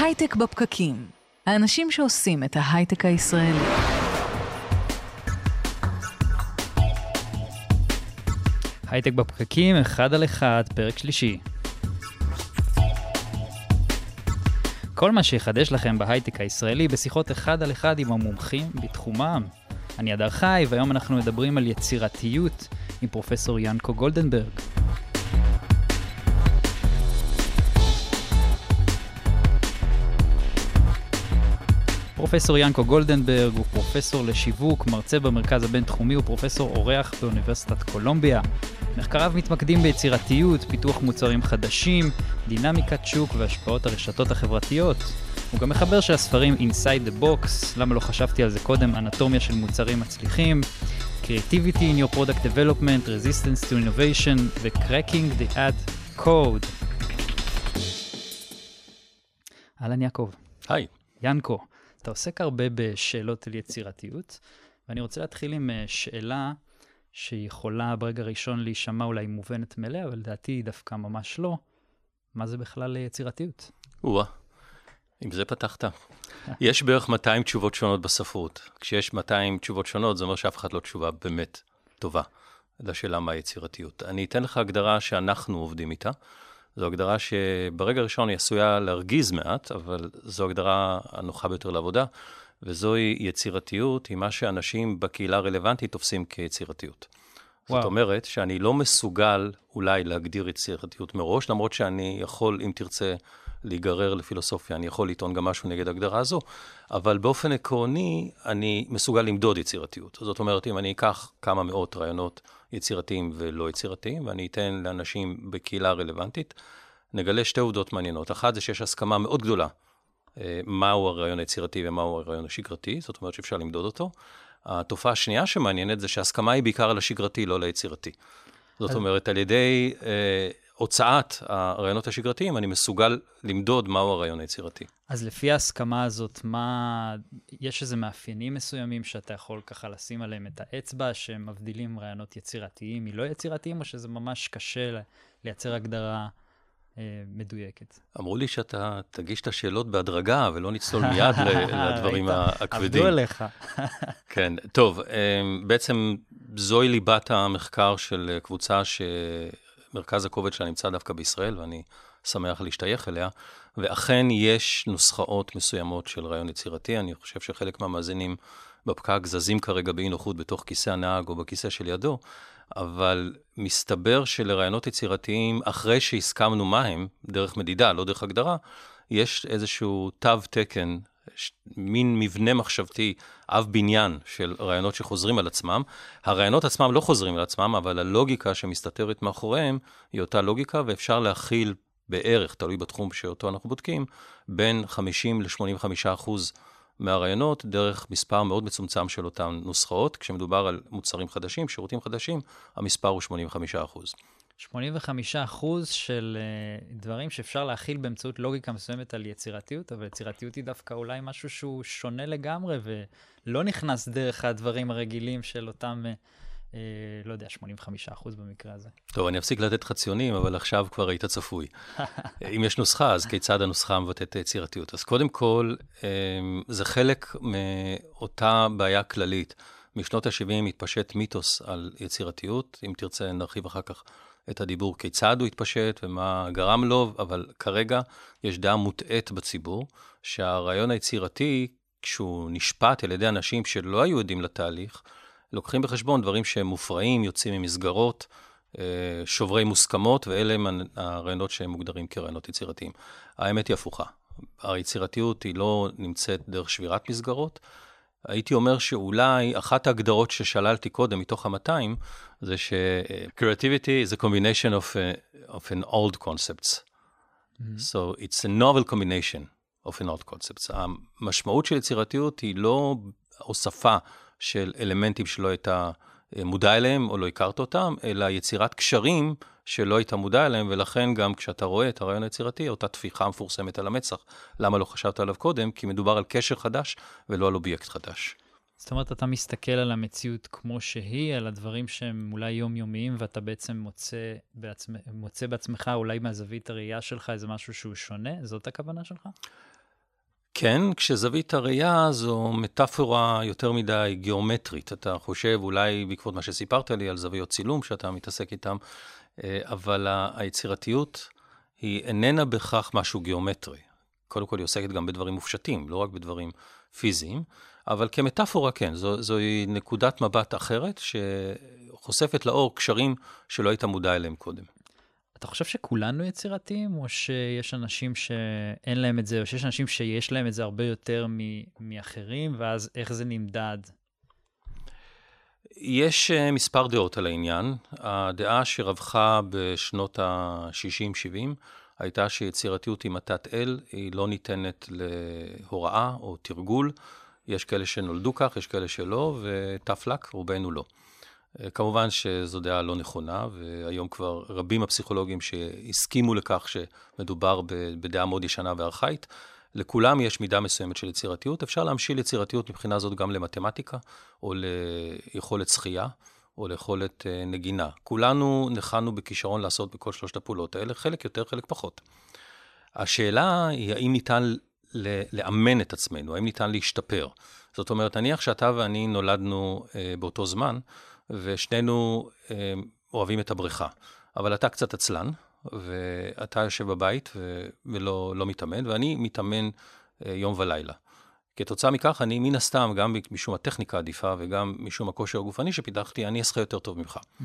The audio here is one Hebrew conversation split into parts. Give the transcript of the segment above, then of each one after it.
הייטק בפקקים. האנשים שעושים את ההייטק הישראלי. הייטק בפקקים, אחד על אחד, פרק שלישי. כל מה שיחדש לכם בהייטק הישראלי בשיחות אחד על אחד עם המומחים בתחומם. אני אדר חי, והיום אנחנו מדברים על יצירתיות עם פרופסור ינקו גולדנברג. פרופסור ינקו גולדנברג הוא פרופסור לשיווק, מרצה במרכז הבינתחומי ופרופסור אורח באוניברסיטת קולומביה. מחקריו מתמקדים ביצירתיות, פיתוח מוצרים חדשים, דינמיקת שוק והשפעות הרשתות החברתיות. הוא גם מחבר של הספרים Inside the Box, למה לא חשבתי על זה קודם, אנטומיה של מוצרים מצליחים, Creativity in your product development, Resistance to innovation ו-Cracking the ad code. אהלן יעקב. היי. ינקו, אתה עוסק הרבה בשאלות על יצירתיות, ואני רוצה להתחיל עם אה, שאלה שיכולה ברגע הראשון להישמע אולי מובנת מאליה, אבל לדעתי היא דווקא ממש לא. מה זה בכלל יצירתיות? או-אה, עם זה פתחת. יש בערך 200 תשובות שונות בספרות. כשיש 200 תשובות שונות, זה אומר שאף אחד לא תשובה באמת טובה לשאלה מה יצירתיות. אני אתן לך הגדרה שאנחנו עובדים איתה. זו הגדרה שברגע הראשון היא עשויה להרגיז מעט, אבל זו הגדרה הנוחה ביותר לעבודה, וזוהי יצירתיות, היא מה שאנשים בקהילה הרלוונטית תופסים כיצירתיות. וואו. זאת אומרת שאני לא מסוגל אולי להגדיר יצירתיות מראש, למרות שאני יכול, אם תרצה, להיגרר לפילוסופיה, אני יכול לטעון גם משהו נגד הגדרה הזו, אבל באופן עקרוני, אני מסוגל למדוד יצירתיות. זאת אומרת, אם אני אקח כמה מאות רעיונות יצירתיים ולא יצירתיים, ואני אתן לאנשים בקהילה רלוונטית, נגלה שתי עובדות מעניינות. אחת זה שיש הסכמה מאוד גדולה אה, מהו הרעיון היצירתי ומהו הרעיון השגרתי, זאת אומרת שאפשר למדוד אותו. התופעה השנייה שמעניינת זה שההסכמה היא בעיקר על השגרתי, לא ליצירתי. זאת אומרת, על ידי אה, הוצאת הרעיונות השגרתיים, אני מסוגל למדוד מהו הרעיון היצירתי. אז לפי ההסכמה הזאת, מה... יש איזה מאפיינים מסוימים שאתה יכול ככה לשים עליהם את האצבע, שמבדילים רעיונות יצירתיים מלא יצירתיים, או שזה ממש קשה לייצר הגדרה אה, מדויקת? אמרו לי שאתה תגיש את השאלות בהדרגה, ולא נצלול מיד לדברים הכבדים. עבדו עליך. כן, טוב, אה, בעצם זוהי ליבת המחקר של קבוצה ש... מרכז הכובד שלה נמצא דווקא בישראל, ואני שמח להשתייך אליה, ואכן יש נוסחאות מסוימות של רעיון יצירתי. אני חושב שחלק מהמאזינים בפקק זזים כרגע באי נוחות בתוך כיסא הנהג או בכיסא של ידו, אבל מסתבר שלרעיונות יצירתיים, אחרי שהסכמנו מה הם, דרך מדידה, לא דרך הגדרה, יש איזשהו תו תקן מין מבנה מחשבתי, אב בניין של רעיונות שחוזרים על עצמם. הרעיונות עצמם לא חוזרים על עצמם, אבל הלוגיקה שמסתתרת מאחוריהם היא אותה לוגיקה, ואפשר להכיל בערך, תלוי בתחום שאותו אנחנו בודקים, בין 50 ל-85 אחוז מהרעיונות דרך מספר מאוד מצומצם של אותן נוסחאות. כשמדובר על מוצרים חדשים, שירותים חדשים, המספר הוא 85 אחוז. 85 אחוז של uh, דברים שאפשר להכיל באמצעות לוגיקה מסוימת על יצירתיות, אבל יצירתיות היא דווקא אולי משהו שהוא שונה לגמרי ולא נכנס דרך הדברים הרגילים של אותם, uh, uh, לא יודע, 85 אחוז במקרה הזה. טוב, אני אפסיק לתת לך ציונים, אבל עכשיו כבר היית צפוי. אם יש נוסחה, אז כיצד הנוסחה מבטאת יצירתיות? אז קודם כל, um, זה חלק מאותה בעיה כללית. משנות ה-70 התפשט מיתוס על יצירתיות, אם תרצה נרחיב אחר כך את הדיבור כיצד הוא התפשט ומה גרם לו, אבל כרגע יש דעה מוטעית בציבור, שהרעיון היצירתי, כשהוא נשפט על ידי אנשים שלא היו עדים לתהליך, לוקחים בחשבון דברים שהם מופרעים, יוצאים ממסגרות, אה, שוברי מוסכמות, ואלה הם הרעיונות שהם מוגדרים כרעיונות יצירתיים. האמת היא הפוכה. היצירתיות היא לא נמצאת דרך שבירת מסגרות, הייתי אומר שאולי אחת ההגדרות ששללתי קודם מתוך ה-200, זה ש-creativity is a combination of, uh, of an old concepts. Mm-hmm. So it's a novel combination of an old concepts. המשמעות של יצירתיות היא לא הוספה של אלמנטים שלא הייתה אה, מודע אליהם או לא הכרת אותם, אלא יצירת קשרים שלא היית מודע אליהם, ולכן גם כשאתה רואה את הרעיון היצירתי, אותה תפיחה מפורסמת על המצח, למה לא חשבת עליו קודם? כי מדובר על קשר חדש ולא על אובייקט חדש. זאת אומרת, אתה מסתכל על המציאות כמו שהיא, על הדברים שהם אולי יומיומיים, ואתה בעצם מוצא, בעצמ... מוצא בעצמך, אולי מהזווית הראייה שלך, איזה משהו שהוא שונה? זאת הכוונה שלך? כן, כשזווית הראייה זו מטאפורה יותר מדי גיאומטרית. אתה חושב, אולי בעקבות מה שסיפרת לי על זוויות צילום שאתה מתעסק איתן, אבל היצירתיות היא איננה בהכרח משהו גיאומטרי. קודם כל, היא עוסקת גם בדברים מופשטים, לא רק בדברים פיזיים, אבל כמטאפורה, כן, זו, זוהי נקודת מבט אחרת שחושפת לאור קשרים שלא היית מודע אליהם קודם. אתה חושב שכולנו יצירתיים, או שיש אנשים שאין להם את זה, או שיש אנשים שיש להם את זה הרבה יותר מאחרים, ואז איך זה נמדד? יש אה, מספר דעות על העניין. הדעה שרווחה בשנות ה-60-70 הייתה שיצירתיות היא מתת אל, היא לא ניתנת להוראה או תרגול. יש כאלה שנולדו כך, יש כאלה שלא, וטף לק, רובנו לא. אה, כמובן שזו דעה לא נכונה, והיום כבר רבים הפסיכולוגים שהסכימו לכך שמדובר בדעה מאוד ישנה וארכאית. לכולם יש מידה מסוימת של יצירתיות. אפשר להמשיל יצירתיות מבחינה זאת גם למתמטיקה, או ליכולת שחייה, או ליכולת אה, נגינה. כולנו ניחנו בכישרון לעשות בכל שלושת הפעולות האלה, חלק יותר, חלק פחות. השאלה היא האם ניתן לאמן את עצמנו, האם ניתן להשתפר. זאת אומרת, נניח שאתה ואני נולדנו אה, באותו זמן, ושנינו אה, אוהבים את הבריכה, אבל אתה קצת עצלן, ואתה יושב בבית ו- ולא לא מתאמן, ואני מתאמן אה, יום ולילה. כתוצאה מכך, אני מן הסתם, גם משום הטכניקה העדיפה וגם משום הכושר הגופני שפיתחתי, אני אשחה יותר טוב ממך. Mm-hmm.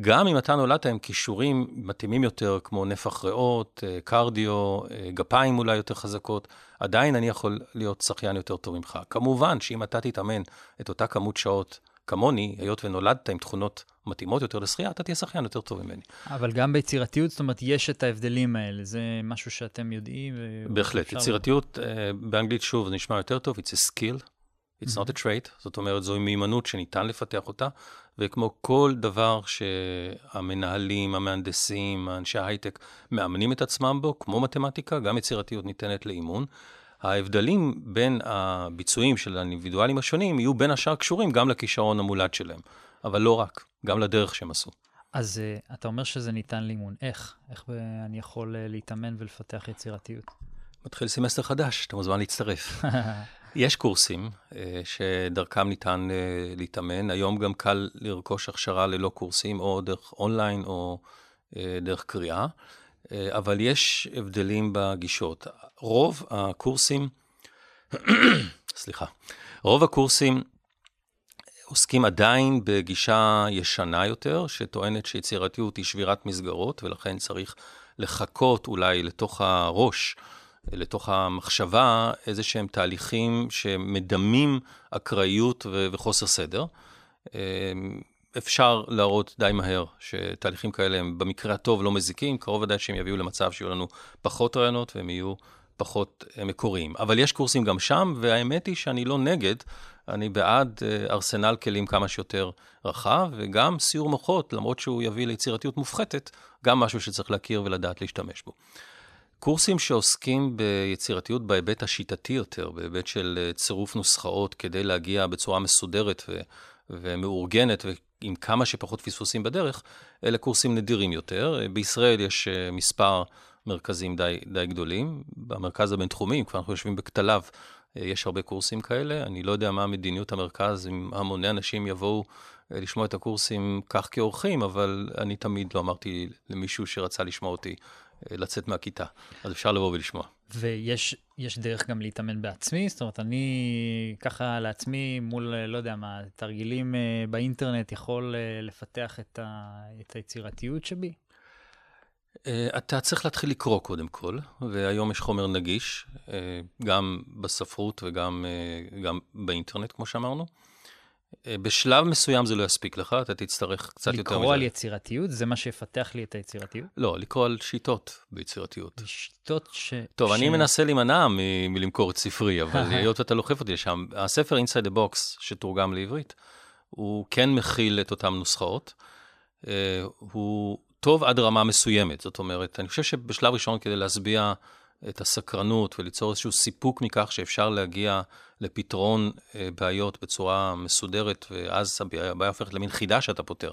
גם אם אתה נולדת עם כישורים מתאימים יותר, כמו נפח ריאות, אה, קרדיו, אה, גפיים אולי יותר חזקות, עדיין אני יכול להיות שחיין יותר טוב ממך. כמובן שאם אתה תתאמן את אותה כמות שעות כמוני, היות ונולדת עם תכונות מתאימות יותר לשחייה, אתה תהיה שחיין יותר טוב ממני. אבל גם ביצירתיות, זאת אומרת, יש את ההבדלים האלה, זה משהו שאתם יודעים? בהחלט, יצירתיות, uh, באנגלית שוב, זה נשמע יותר טוב, it's a skill, it's not a trait, זאת אומרת, זוהי מיומנות שניתן לפתח אותה, וכמו כל דבר שהמנהלים, המהנדסים, אנשי ההייטק, מאמנים את עצמם בו, כמו מתמטיקה, גם יצירתיות ניתנת לאימון. ההבדלים בין הביצועים של האינדיבידואלים השונים יהיו בין השאר קשורים גם לכישרון המולד שלהם, אבל לא רק, גם לדרך שהם עשו. אז uh, אתה אומר שזה ניתן לאימון. איך? איך אני יכול אה, להתאמן ולפתח יצירתיות? מתחיל סמסטר חדש, אתה מוזמן להצטרף. יש קורסים אה, שדרכם ניתן אה, להתאמן. היום גם קל לרכוש הכשרה ללא קורסים, או דרך אונליין או אה, דרך קריאה. אה, אבל יש הבדלים בגישות. רוב הקורסים, סליחה, רוב הקורסים עוסקים עדיין בגישה ישנה יותר, שטוענת שיצירתיות היא שבירת מסגרות, ולכן צריך לחכות אולי לתוך הראש, לתוך המחשבה, איזה שהם תהליכים שמדמים אקראיות וחוסר סדר. אה, אפשר להראות די מהר שתהליכים כאלה הם במקרה הטוב לא מזיקים, קרוב ודאי שהם יביאו למצב שיהיו לנו פחות רעיונות והם יהיו פחות אה, מקוריים. אבל יש קורסים גם שם, והאמת היא שאני לא נגד, אני בעד אה, ארסנל כלים כמה שיותר רחב, וגם סיור מוחות, למרות שהוא יביא ליצירתיות מופחתת, גם משהו שצריך להכיר ולדעת להשתמש בו. קורסים שעוסקים ביצירתיות בהיבט השיטתי יותר, בהיבט של אה, צירוף נוסחאות כדי להגיע בצורה מסודרת ו- ומאורגנת עם כמה שפחות פספוסים בדרך, אלה קורסים נדירים יותר. בישראל יש מספר מרכזים די, די גדולים. במרכז הבינתחומי, כבר אנחנו יושבים בכתליו, אה, יש הרבה קורסים כאלה. אני לא יודע מה מדיניות המרכז, אם המוני אנשים יבואו אה, לשמוע את הקורסים כך כאורחים, אבל אני תמיד לא אמרתי למישהו שרצה לשמוע אותי לצאת מהכיתה. אז אפשר לבוא ולשמוע. ויש דרך גם להתאמן בעצמי? זאת אומרת, אני ככה לעצמי מול, לא יודע מה, תרגילים אה, באינטרנט יכול אה, לפתח את, ה, את היצירתיות שבי? אה, אתה צריך להתחיל לקרוא קודם כל, והיום יש חומר נגיש, גם בספרות וגם באינטרנט, כמו שאמרנו. אה, בשלב מסוים זה לא יספיק לך, אתה תצטרך קצת יותר מזה. לקרוא על יצירתיות? זה מה שיפתח לי את היצירתיות? לא, לקרוא על שיטות ביצירתיות. שיטות ש... טוב, ש... אני מנסה להימנע מ- מלמכור את ספרי, אבל היות ואתה לוחף אותי לשם, הספר Inside the Box, שתורגם לעברית, הוא כן מכיל את אותן נוסחאות. הוא טוב עד רמה מסוימת, זאת אומרת, אני חושב שבשלב ראשון, כדי להשביע את הסקרנות וליצור איזשהו סיפוק מכך שאפשר להגיע לפתרון אה, בעיות בצורה מסודרת, ואז הבעיה הופכת למין חידה שאתה פותר,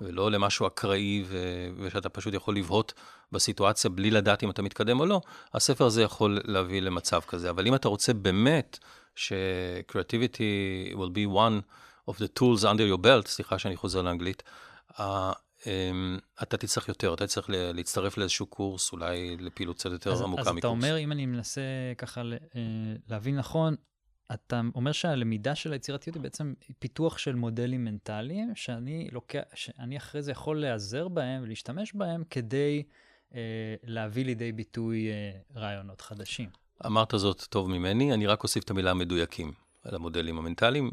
ולא למשהו אקראי ו- ושאתה פשוט יכול לבהות בסיטואציה בלי לדעת אם אתה מתקדם או לא, הספר הזה יכול להביא למצב כזה. אבל אם אתה רוצה באמת ש-creativity will be one of the tools under your belt, סליחה שאני חוזר לאנגלית, אתה תצטרך יותר, אתה צריך להצטרף לאיזשהו קורס, אולי לפעילות קצת יותר עמוקה מקורס. אז אתה אומר, אם אני מנסה ככה אה, להבין נכון, אתה אומר שהלמידה של היצירתיות היא בעצם פיתוח של מודלים מנטליים, שאני, לוקח, שאני אחרי זה יכול להיעזר בהם ולהשתמש בהם כדי אה, להביא לידי ביטוי אה, רעיונות חדשים. אמרת זאת טוב ממני, אני רק אוסיף את המילה מדויקים על המודלים המנטליים.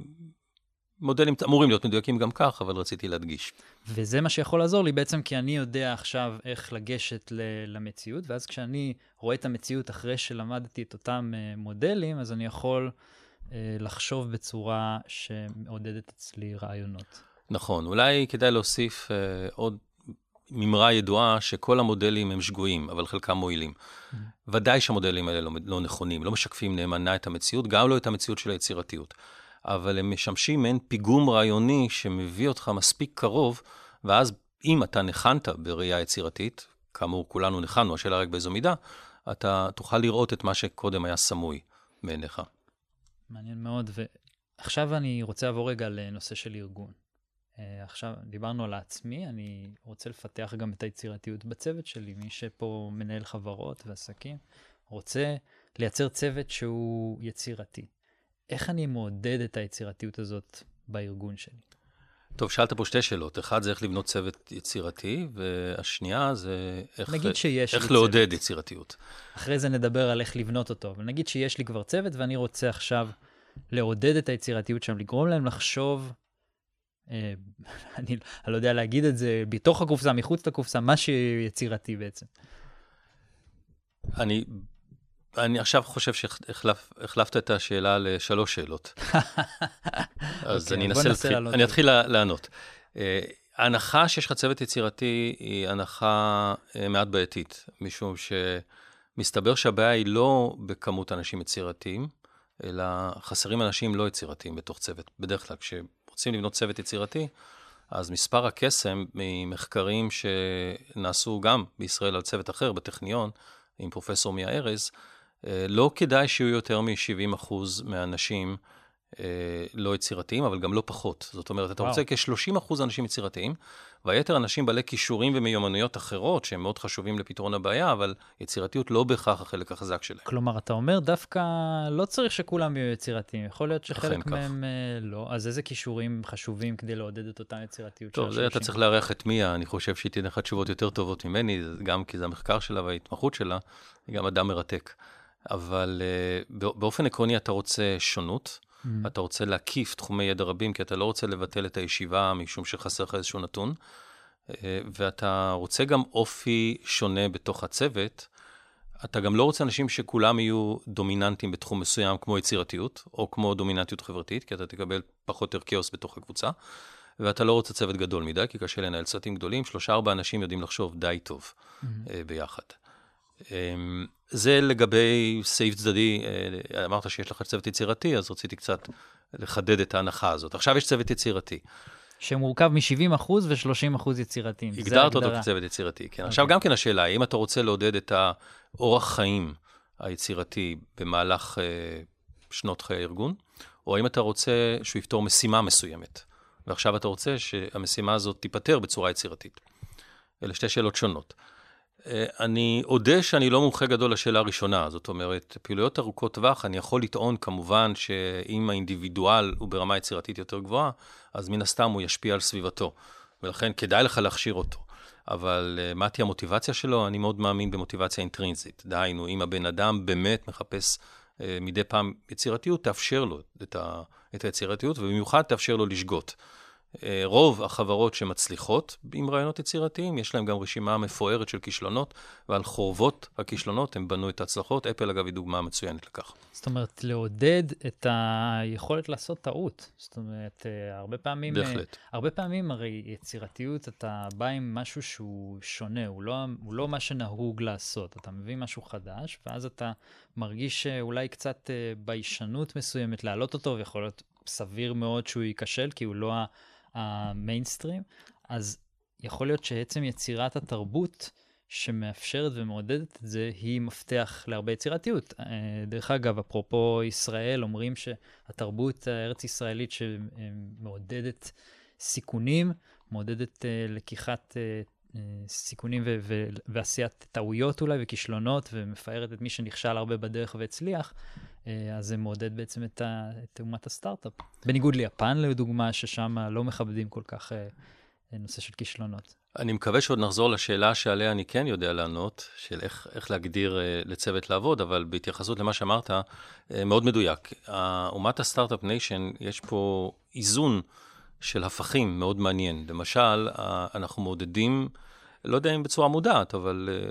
מודלים אמורים להיות מדויקים גם כך, אבל רציתי להדגיש. וזה מה שיכול לעזור לי בעצם, כי אני יודע עכשיו איך לגשת למציאות, ואז כשאני רואה את המציאות אחרי שלמדתי את אותם uh, מודלים, אז אני יכול uh, לחשוב בצורה שמעודדת אצלי רעיונות. נכון, אולי כדאי להוסיף uh, עוד מימרה ידועה שכל המודלים הם שגויים, אבל חלקם מועילים. Mm-hmm. ודאי שהמודלים האלה לא, לא נכונים, לא משקפים נאמנה את המציאות, גם לא את המציאות של היצירתיות. אבל הם משמשים מעין פיגום רעיוני שמביא אותך מספיק קרוב, ואז אם אתה ניחנת בראייה יצירתית, כאמור, כולנו ניחנו, השאלה רק באיזו מידה, אתה תוכל לראות את מה שקודם היה סמוי מעיניך. מעניין מאוד, ועכשיו אני רוצה לעבור רגע לנושא של ארגון. אה, עכשיו, דיברנו על העצמי, אני רוצה לפתח גם את היצירתיות בצוות שלי. מי שפה מנהל חברות ועסקים, רוצה לייצר צוות שהוא יצירתי. איך אני מעודד את היצירתיות הזאת בארגון שלי? טוב, שאלת פה שתי שאלות. אחד זה איך לבנות צוות יצירתי, והשנייה זה איך, נגיד שיש איך לעודד צוות. יצירתיות. אחרי זה נדבר על איך לבנות אותו. אבל נגיד שיש לי כבר צוות ואני רוצה עכשיו לעודד את היצירתיות שם, לגרום להם לחשוב, אה, אני, אני לא יודע להגיד את זה, בתוך הקופסה, מחוץ לקופסה, מה שיצירתי בעצם. אני אני עכשיו חושב שהחלפת את השאלה לשלוש שאלות. אז okay, אני אנסה להתחיל, אני אתחיל לענות. אה, ההנחה שיש לך צוות יצירתי היא הנחה אה, מעט בעייתית, משום שמסתבר שהבעיה היא לא בכמות אנשים יצירתיים, אלא חסרים אנשים לא יצירתיים בתוך צוות. בדרך כלל, כשרוצים לבנות צוות יצירתי, אז מספר הקסם ממחקרים שנעשו גם בישראל על צוות אחר, בטכניון, עם פרופסור מיה ארז, לא כדאי שיהיו יותר מ-70% מהאנשים אה, לא יצירתיים, אבל גם לא פחות. זאת אומרת, אתה וואו. רוצה כ-30% אנשים יצירתיים, והיתר אנשים בעלי כישורים ומיומנויות אחרות, שהם מאוד חשובים לפתרון הבעיה, אבל יצירתיות לא בהכרח החלק החזק שלהם. כלומר, אתה אומר דווקא לא צריך שכולם יהיו יצירתיים, יכול להיות שחלק מהם אה, לא. אז איזה כישורים חשובים כדי לעודד את אותה יצירתיות טוב, זה אתה צריך לארח את מיה, אני חושב שהיא תיתן לך תשובות יותר טובות ממני, גם כי זה המחקר שלה וההתמחות שלה, היא גם אדם מרתק. אבל uh, באופן עקרוני אתה רוצה שונות, mm-hmm. אתה רוצה להקיף תחומי ידע רבים, כי אתה לא רוצה לבטל את הישיבה משום שחסר לך איזשהו נתון, uh, ואתה רוצה גם אופי שונה בתוך הצוות. אתה גם לא רוצה אנשים שכולם יהיו דומיננטים בתחום מסוים, כמו יצירתיות, או כמו דומיננטיות חברתית, כי אתה תקבל פחות יותר כאוס בתוך הקבוצה. ואתה לא רוצה צוות גדול מדי, כי קשה לנהל צוותים גדולים, שלושה ארבעה אנשים יודעים לחשוב די טוב mm-hmm. uh, ביחד. זה לגבי סעיף צדדי, אה, אמרת שיש לך צוות יצירתי, אז רציתי קצת לחדד את ההנחה הזאת. עכשיו יש צוות יצירתי. שמורכב מ-70 אחוז ו-30 אחוז יצירתיים. הגדרת אותו כצוות יצירתי, כן. Okay. עכשיו, אוקיי. גם כן השאלה, האם אתה רוצה לעודד את האורח חיים היצירתי במהלך uh, שנות חיי הארגון, או האם אתה רוצה שהוא יפתור משימה מסוימת, ועכשיו אתה רוצה שהמשימה הזאת תיפתר בצורה יצירתית. אלה שתי שאלות שונות. אה, אני אודה שאני לא מומחה גדול לשאלה הראשונה, זאת אומרת, פעילויות ארוכות טווח, אני יכול לטעון כמובן שאם האינדיבידואל הוא ברמה יצירתית יותר גבוהה, אז מן הסתם הוא ישפיע על סביבתו, ולכן כדאי לך להכשיר אותו. אבל uh, מה תהיה המוטיבציה שלו? אני מאוד מאמין במוטיבציה אינטרינזית. דהיינו, אם הבן אדם באמת מחפש uh, מדי פעם יצירתיות, תאפשר לו את, ה, את היצירתיות, ובמיוחד תאפשר לו לשגות. אה, רוב החברות שמצליחות עם רעיונות יצירתיים, יש להם גם רשימה מפוארת של כישלונות, ועל חורבות הכישלונות הם בנו את ההצלחות. אפל, אגב, היא דוגמה מצוינת לכך. זאת אומרת, לעודד את היכולת לעשות טעות. זאת אומרת, אה, הרבה פעמים... בהחלט. הרבה פעמים, הרי יצירתיות, אתה בא עם משהו שהוא שונה, הוא לא, הוא לא מה שנהוג לעשות. אתה מביא משהו חדש, ואז אתה מרגיש אולי קצת ביישנות מסוימת להעלות אותו, ויכול להיות סביר מאוד שהוא ייכשל, כי הוא לא המיינסטרים, אז יכול להיות שעצם יצירת התרבות שמאפשרת ומעודדת את זה, היא מפתח להרבה יצירתיות. אה, דרך אגב, אפרופו ישראל, אומרים שהתרבות הארץ-ישראלית שמעודדת סיכונים, מעודדת אה, לקיחת אה, סיכונים ו- ו- ועשיית טעויות אולי וכישלונות, ומפארת את מי שנכשל הרבה בדרך והצליח, אז זה מעודד בעצם את, ה- את אומת הסטארט-אפ. בניגוד ליפן, לדוגמה, ששם לא מכבדים כל כך אה, נושא של כישלונות. אני מקווה שעוד נחזור לשאלה שעליה אני כן יודע לענות, של איך, איך להגדיר לצוות לעבוד, אבל בהתייחסות למה שאמרת, מאוד מדויק. אומת ה Startup Nation, יש פה איזון של הפכים מאוד מעניין. למשל, אנחנו מעודדים, לא יודע אם בצורה מודעת, אבל אה,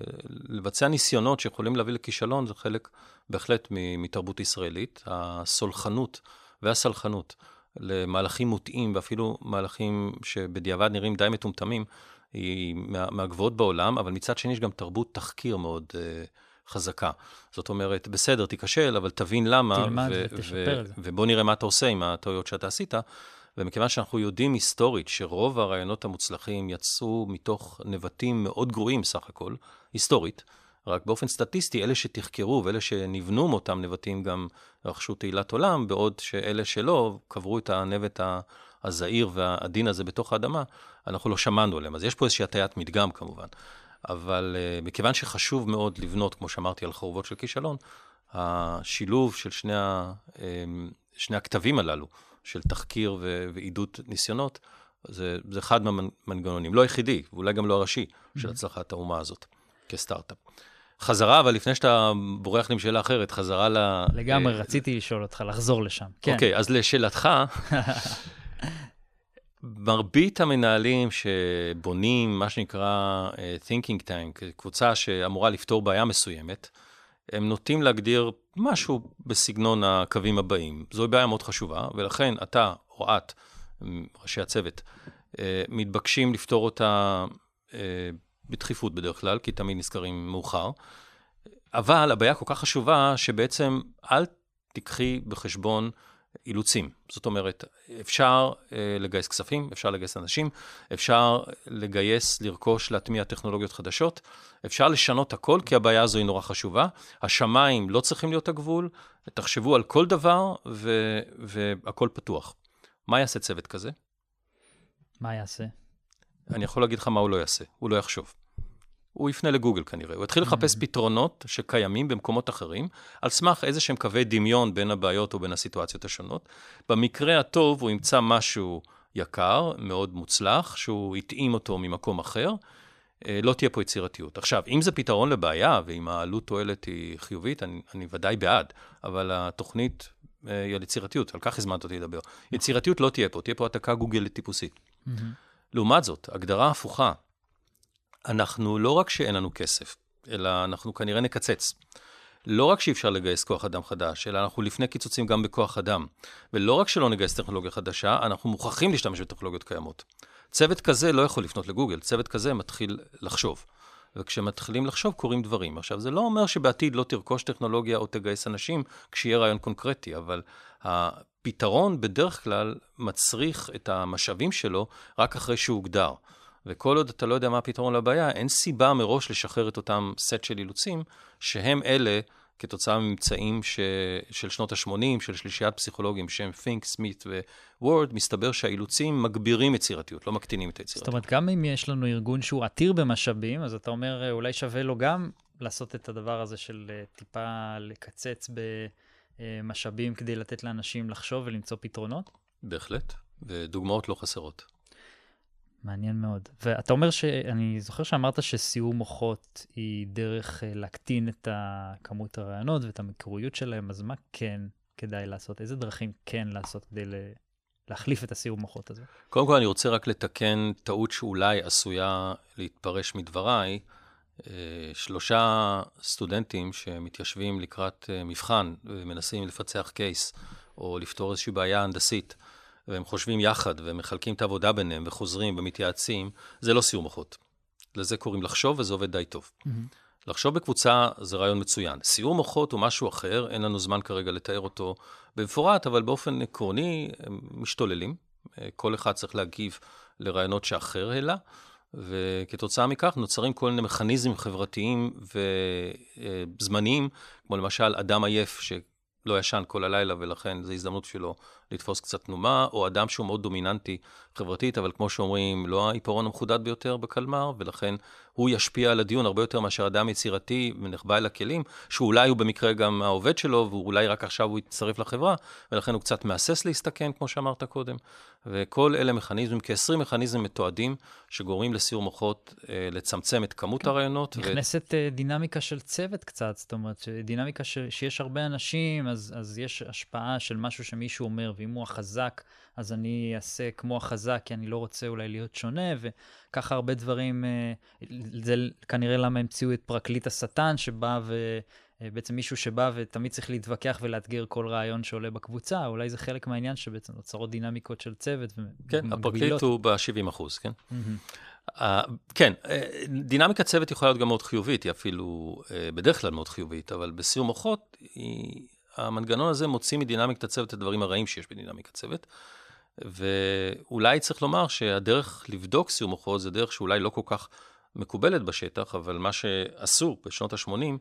לבצע ניסיונות שיכולים להביא לכישלון, זה חלק בהחלט מתרבות ישראלית. הסולחנות והסלחנות למהלכים מוטעים, ואפילו מהלכים שבדיעבד נראים די מטומטמים, היא מה, מהגבוהות בעולם, אבל מצד שני יש גם תרבות תחקיר מאוד uh, חזקה. זאת אומרת, בסדר, תיכשל, אבל תבין למה, תלמד ותשפר את זה. ובוא נראה מה אתה עושה עם הטעויות שאתה עשית. ומכיוון שאנחנו יודעים היסטורית שרוב הרעיונות המוצלחים יצאו מתוך נבטים מאוד גרועים סך הכל, היסטורית, רק באופן סטטיסטי, אלה שתחקרו ואלה שנבנו מאותם נבטים גם רכשו תהילת עולם, בעוד שאלה שלא קברו את הנבט הזעיר והעדין הזה בתוך האדמה, אנחנו לא שמענו עליהם. אז יש פה איזושהי הטיית מדגם כמובן. אבל uh, מכיוון שחשוב מאוד לבנות, כמו שאמרתי, על חורבות של כישלון, השילוב של שני, ה, uh, שני הכתבים הללו, של תחקיר ועידוד ניסיונות, זה, זה אחד מהמנגנונים, לא היחידי, ואולי גם לא הראשי, של. הצלחת האומה הזאת כסטארט-אפ. חזרה, אבל לפני שאתה בורח לי עם שאלה אחרת, חזרה ל... לגמרי, uh, רציתי לשאול אותך, לחזור לשם. כן. אוקיי, אז לשאלתך, מרבית המנהלים שבונים מה שנקרא uh, Thinking Tank, קבוצה שאמורה לפתור בעיה מסוימת, הם נוטים להגדיר משהו בסגנון הקווים הבאים. זוהי בעיה מאוד חשובה, ולכן אתה או את, ראשי הצוות, אה, מתבקשים לפתור אותה אה, בדחיפות בדרך כלל, כי תמיד נזכרים מאוחר. אבל הבעיה כל כך חשובה, שבעצם אל תיקחי בחשבון אילוצים. זאת אומרת, אפשר uh, לגייס כספים, אפשר לגייס אנשים, אפשר לגייס, לרכוש, להטמיע טכנולוגיות חדשות, אפשר לשנות הכל, כי הבעיה הזו היא נורא חשובה. השמיים לא צריכים להיות הגבול, תחשבו על כל דבר ו- והכל פתוח. מה יעשה צוות כזה? מה יעשה? אני יכול להגיד לך מה הוא לא יעשה, הוא לא יחשוב. הוא יפנה לגוגל כנראה, הוא יתחיל לחפש mm-hmm. פתרונות שקיימים במקומות אחרים, על סמך איזה שהם קווי דמיון בין הבעיות או בין הסיטואציות השונות. במקרה הטוב הוא ימצא משהו יקר, מאוד מוצלח, שהוא התאים אותו ממקום אחר, אה, לא תהיה פה יצירתיות. עכשיו, אם זה פתרון לבעיה, ואם העלות תועלת היא חיובית, אני, אני ודאי בעד, אבל התוכנית אה, היא על יצירתיות, על כך הזמנת אותי לדבר. יצירתיות לא תהיה פה, תהיה פה העתקה גוגל טיפוסית. Mm-hmm. לעומת זאת, הגדרה הפוכה, אנחנו, לא רק שאין לנו כסף, אלא אנחנו כנראה נקצץ. לא רק שאי אפשר לגייס כוח אדם חדש, אלא אנחנו לפני קיצוצים גם בכוח אדם. ולא רק שלא נגייס טכנולוגיה חדשה, אנחנו מוכרחים להשתמש בטכנולוגיות קיימות. צוות כזה לא יכול לפנות לגוגל, צוות כזה מתחיל לחשוב. וכשמתחילים לחשוב קורים דברים. עכשיו, זה לא אומר שבעתיד לא תרכוש טכנולוגיה או תגייס אנשים כשיהיה רעיון קונקרטי, אבל הפתרון בדרך כלל מצריך את המשאבים שלו רק אחרי שהוא הוגדר. וכל עוד אתה לא יודע מה הפתרון לבעיה, אין סיבה מראש לשחרר את אותם סט של אילוצים, שהם אלה, כתוצאה מממצאים ש... של שנות ה-80, של שלישיית פסיכולוגים שהם פינק, סמית וורד, מסתבר שהאילוצים מגבירים יצירתיות, לא מקטינים את היצירתיות. זאת אומרת, גם אם יש לנו ארגון שהוא עתיר במשאבים, אז אתה אומר, אה, אולי שווה לו גם לעשות את הדבר הזה של אה, טיפה לקצץ במשאבים כדי לתת לאנשים לחשוב ולמצוא פתרונות? בהחלט, ודוגמאות לא חסרות. מעניין מאוד. ואתה אומר שאני זוכר שאמרת שסיעור מוחות היא דרך אה, להקטין את כמות הרעיונות ואת המקוריות שלהם, אז מה כן כדאי לעשות? איזה דרכים כן לעשות כדי להחליף את הסיור מוחות הזה. קודם כל, אני רוצה רק לתקן טעות שאולי עשויה להתפרש מדבריי. אה, שלושה סטודנטים שמתיישבים לקראת אה, מבחן ומנסים לפצח קייס או לפתור איזושהי בעיה הנדסית, והם חושבים יחד ומחלקים את העבודה ביניהם וחוזרים ומתייעצים, זה לא סיור מוחות. לזה קוראים לחשוב, וזה עובד די טוב. Mm-hmm. לחשוב בקבוצה זה רעיון מצוין. סיור מוחות הוא משהו אחר, אין לנו זמן כרגע לתאר אותו במפורט, אבל באופן עקרוני הם משתוללים. כל אחד צריך להגיב לרעיונות שאחר העלה, וכתוצאה מכך נוצרים כל מיני מכניזמים חברתיים וזמניים, כמו למשל אדם עייף שלא ישן כל הלילה ולכן זו הזדמנות שלו לתפוס קצת תנומה, או אדם שהוא מאוד דומיננטי חברתית, אבל כמו שאומרים, לא העיפרון המחודד ביותר בקלמר, ולכן הוא ישפיע על הדיון הרבה יותר מאשר אדם יצירתי ונחבא אל הכלים, שאולי הוא במקרה גם העובד שלו, ואולי רק עכשיו הוא יצטרף לחברה, ולכן הוא קצת מהסס להסתכן, כמו שאמרת קודם. וכל אלה מכניזמים, כ-20 מכניזמים מתועדים, שגורמים לסיור מוחות אה, לצמצם את כמות כן. הרעיונות. נכנסת ו... אה, דינמיקה של צוות קצת, זאת אומרת, דינמיקה ש... שיש הרבה אנשים, אז, אז יש השפעה של משהו שמישהו אומר, ואם הוא החזק, אז אני אעשה כמו החזק, כי אני לא רוצה אולי להיות שונה, וככה הרבה דברים, אה, זה כנראה למה המציאו את פרקליט השטן, שבא ו... אה, בעצם מישהו שבא ותמיד צריך להתווכח ולאתגר כל רעיון שעולה בקבוצה, אולי זה חלק מהעניין שבעצם נוצרות דינמיקות של צוות כן. הפרקליט הוא ב-70 אחוז, כן? Uh, כן, דינמיקת צוות יכולה להיות גם מאוד חיובית, היא אפילו uh, בדרך כלל מאוד חיובית, אבל בסיום מוחות, היא, המנגנון הזה מוציא מדינמיקת הצוות את הדברים הרעים שיש בדינמיקת צוות. ואולי צריך לומר שהדרך לבדוק סיום מוחות זה דרך שאולי לא כל כך מקובלת בשטח, אבל מה שעשו בשנות ה-80,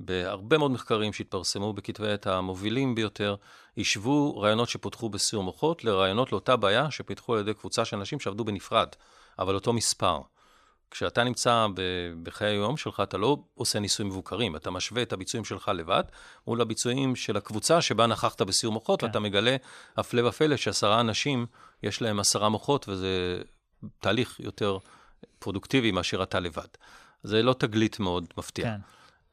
בהרבה מאוד מחקרים שהתפרסמו בכתבי עת המובילים ביותר, השוו רעיונות שפותחו בסיום מוחות לרעיונות לאותה בעיה שפיתחו על ידי קבוצה של אנשים שעבדו בנפרד, אבל אותו מספר. כשאתה נמצא בחיי היום שלך, אתה לא עושה ניסויים מבוקרים, אתה משווה את הביצועים שלך לבד מול הביצועים של הקבוצה שבה נכחת בסיור מוחות, כן. ואתה מגלה, הפלא ופלא, שעשרה אנשים, יש להם עשרה מוחות, וזה תהליך יותר פרודוקטיבי מאשר אתה לבד. זה לא תגלית מאוד מפתיע. כן.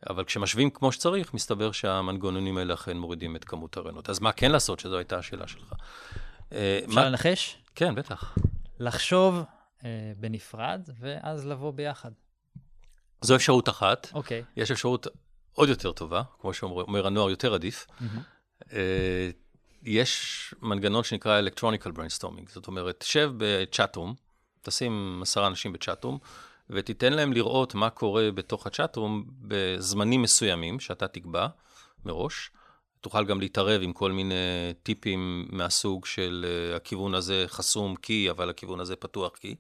אבל כשמשווים כמו שצריך, מסתבר שהמנגנונים האלה אכן מורידים את כמות הרעיונות. אז מה כן לעשות, שזו הייתה השאלה שלך. אה, אפשר מה... לנחש? כן, בטח. לחשוב אה, בנפרד, ואז לבוא ביחד. זו אפשרות אחת. אוקיי. Okay. יש אפשרות עוד יותר טובה, כמו שאומר הנוער, יותר עדיף. Mm-hmm. אה, יש מנגנון שנקרא Electronical Brainstorming, זאת אומרת, שב בצ'אטרום, תשים עשרה אנשים בצ'אטרום, ותיתן להם לראות מה קורה בתוך הצ'אטרום בזמנים מסוימים שאתה תקבע מראש. תוכל גם להתערב עם כל מיני טיפים מהסוג של uh, הכיוון הזה חסום כי, אבל הכיוון הזה פתוח כי.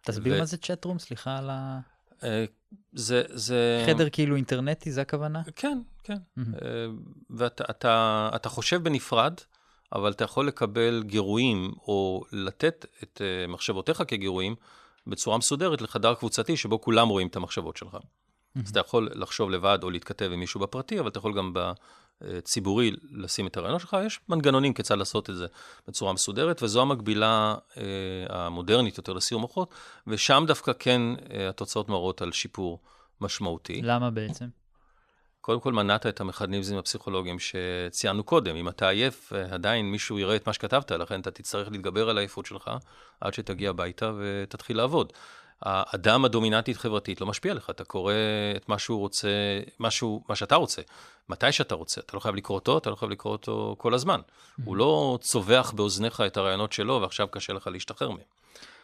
תסביר ו... מה זה צ'אטרום, סליחה על ה... Uh, זה, זה... חדר כאילו אינטרנטי, זה הכוונה? כן, כן. Mm-hmm. Uh, ואתה אתה, אתה חושב בנפרד, אבל אתה יכול לקבל גירויים, או לתת את מחשבותיך כגירויים, בצורה מסודרת לחדר קבוצתי, שבו כולם רואים את המחשבות שלך. Mm-hmm. אז אתה יכול לחשוב לבד או להתכתב עם מישהו בפרטי, אבל אתה יכול גם בציבורי לשים את הרעיונות שלך. יש מנגנונים כיצד לעשות את זה בצורה מסודרת, וזו המקבילה אה, המודרנית יותר לסיום מוחות, ושם דווקא כן אה, התוצאות מראות על שיפור משמעותי. למה בעצם? קודם כל מנעת את המכניזמים הפסיכולוגיים שציינו קודם. אם אתה עייף, עדיין מישהו יראה את מה שכתבת, לכן אתה תצטרך להתגבר על העייפות שלך עד שתגיע הביתה ותתחיל לעבוד. האדם הדומיננטית חברתית לא משפיע עליך, אתה קורא את מה שהוא רוצה, משהו, מה שאתה רוצה, מתי שאתה רוצה. אתה לא חייב לקרוא אותו, אתה לא חייב לקרוא אותו כל הזמן. Mm-hmm. הוא לא צווח באוזניך את הרעיונות שלו, ועכשיו קשה לך להשתחרר מהם.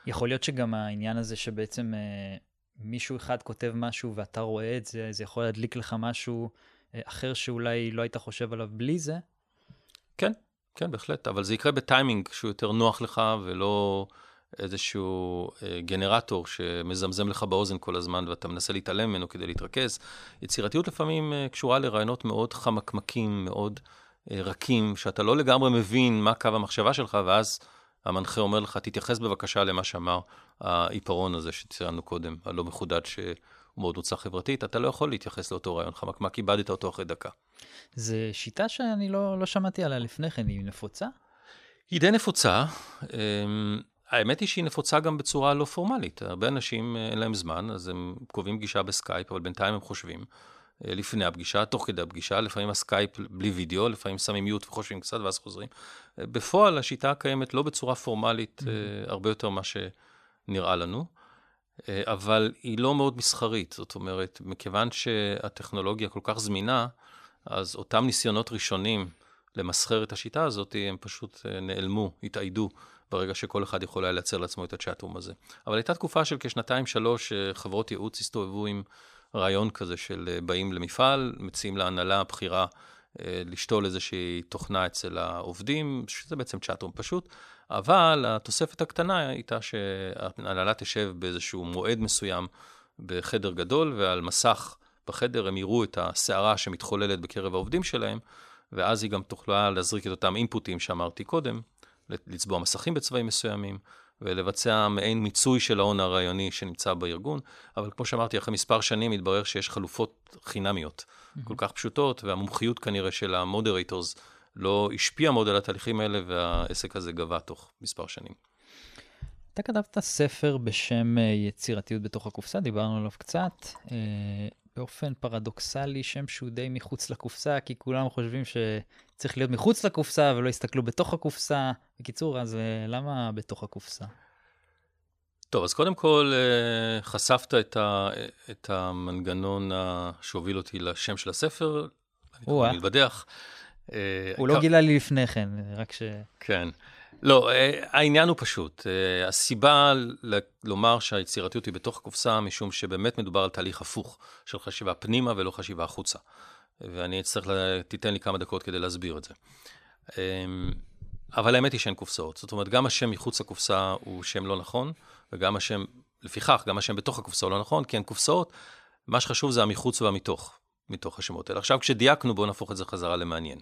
יכול להיות שגם העניין הזה שבעצם... אה, מישהו אחד כותב משהו ואתה רואה את זה, זה יכול להדליק לך משהו אה, אחר שאולי לא היית חושב עליו בלי זה. כן, כן, בהחלט, אבל זה יקרה בטיימינג שהוא יותר נוח לך ולא איזשהו אה, גנרטור שמזמזם לך באוזן כל הזמן ואתה מנסה להתעלם ממנו כדי להתרכז. יצירתיות לפעמים אה, קשורה לרעיונות מאוד חמקמקים, מאוד אה, רכים, שאתה לא לגמרי מבין מה קו המחשבה שלך, ואז המנחה אומר לך, תתייחס בבקשה למה שאמר העיפרון הזה שציינו קודם, הלא מחודד שהוא מאוד הוצע חברתית, אתה לא יכול להתייחס לאותו רעיון חמקמק, איבדת אותו אחרי דקה. זו שיטה שאני לא, לא שמעתי עליה לפני כן, היא נפוצה? היא די נפוצה. אמ, האמת היא שהיא נפוצה גם בצורה לא פורמלית. הרבה אנשים אה, אין להם זמן, אז הם קובעים גישה בסקייפ, אבל בינתיים הם חושבים. אה, לפני הפגישה, תוך כדי הפגישה, לפעמים הסקייפ בלי וידאו, לפעמים שמים mute וחושבים קצת ואז חוזרים. אה, בפועל השיטה הקיימת לא בצורה פורמלית, mm-hmm. הרבה יותר ממה שנראה לנו, אבל היא לא מאוד מסחרית. זאת אומרת, מכיוון שהטכנולוגיה כל כך זמינה, אז אותם ניסיונות ראשונים למסחר את השיטה הזאת, הם פשוט נעלמו, התאיידו. ברגע שכל אחד יכול היה לייצר לעצמו את הצ'אטרום הזה. אבל הייתה תקופה של כשנתיים-שלוש, חברות ייעוץ הסתובבו עם רעיון כזה של אה, באים למפעל, מציעים להנהלה הבכירה אה, לשתול איזושהי תוכנה אצל העובדים, שזה בעצם צ'אטרום פשוט, אבל התוספת הקטנה הייתה שההנהלה תשב באיזשהו מועד מסוים בחדר גדול, ועל מסך בחדר הם יראו את הסערה שמתחוללת בקרב העובדים שלהם, ואז היא גם תוכלה להזריק את אותם אינפוטים שאמרתי קודם, לצבוע מסכים בצבעים מסוימים, ולבצע מעין מיצוי של ההון הרעיוני שנמצא בארגון. אבל כמו שאמרתי, אחרי מספר שנים התברר שיש חלופות חינמיות mm-hmm. כל כך פשוטות, והמומחיות כנראה של המודרטורס לא השפיעה מאוד על התהליכים האלה, והעסק הזה גבה תוך מספר שנים. אתה כתבת ספר בשם אה, יצירתיות בתוך הקופסה, דיברנו עליו קצת. באופן פרדוקסלי, שם שהוא די מחוץ לקופסה, כי כולם חושבים שצריך להיות מחוץ לקופסה ולא יסתכלו בתוך הקופסה. בקיצור, אז אה, למה בתוך הקופסה? טוב, אז קודם כל, אה, חשפת את, ה, את המנגנון שהוביל אותי לשם של הספר, אני מתבדח. אה, הוא לא גילה לי לפני כן, רק ש... כן. לא, אה, העניין הוא פשוט. אה, הסיבה לומר שהיצירתיות היא בתוך הקופסה, משום שבאמת מדובר על תהליך הפוך של חשיבה פנימה ולא חשיבה החוצה. ואני אצטרך, תיתן לי כמה דקות כדי להסביר את זה. אמ, אבל האמת היא שאין קופסאות. זאת אומרת, גם השם מחוץ לקופסה הוא שם לא נכון, וגם השם, לפיכך, גם השם בתוך הקופסה הוא לא נכון, כי אין קופסאות. מה שחשוב זה המחוץ והמתוך, מתוך השמות האלה. עכשיו, כשדייקנו, בואו נהפוך את זה חזרה למעניין.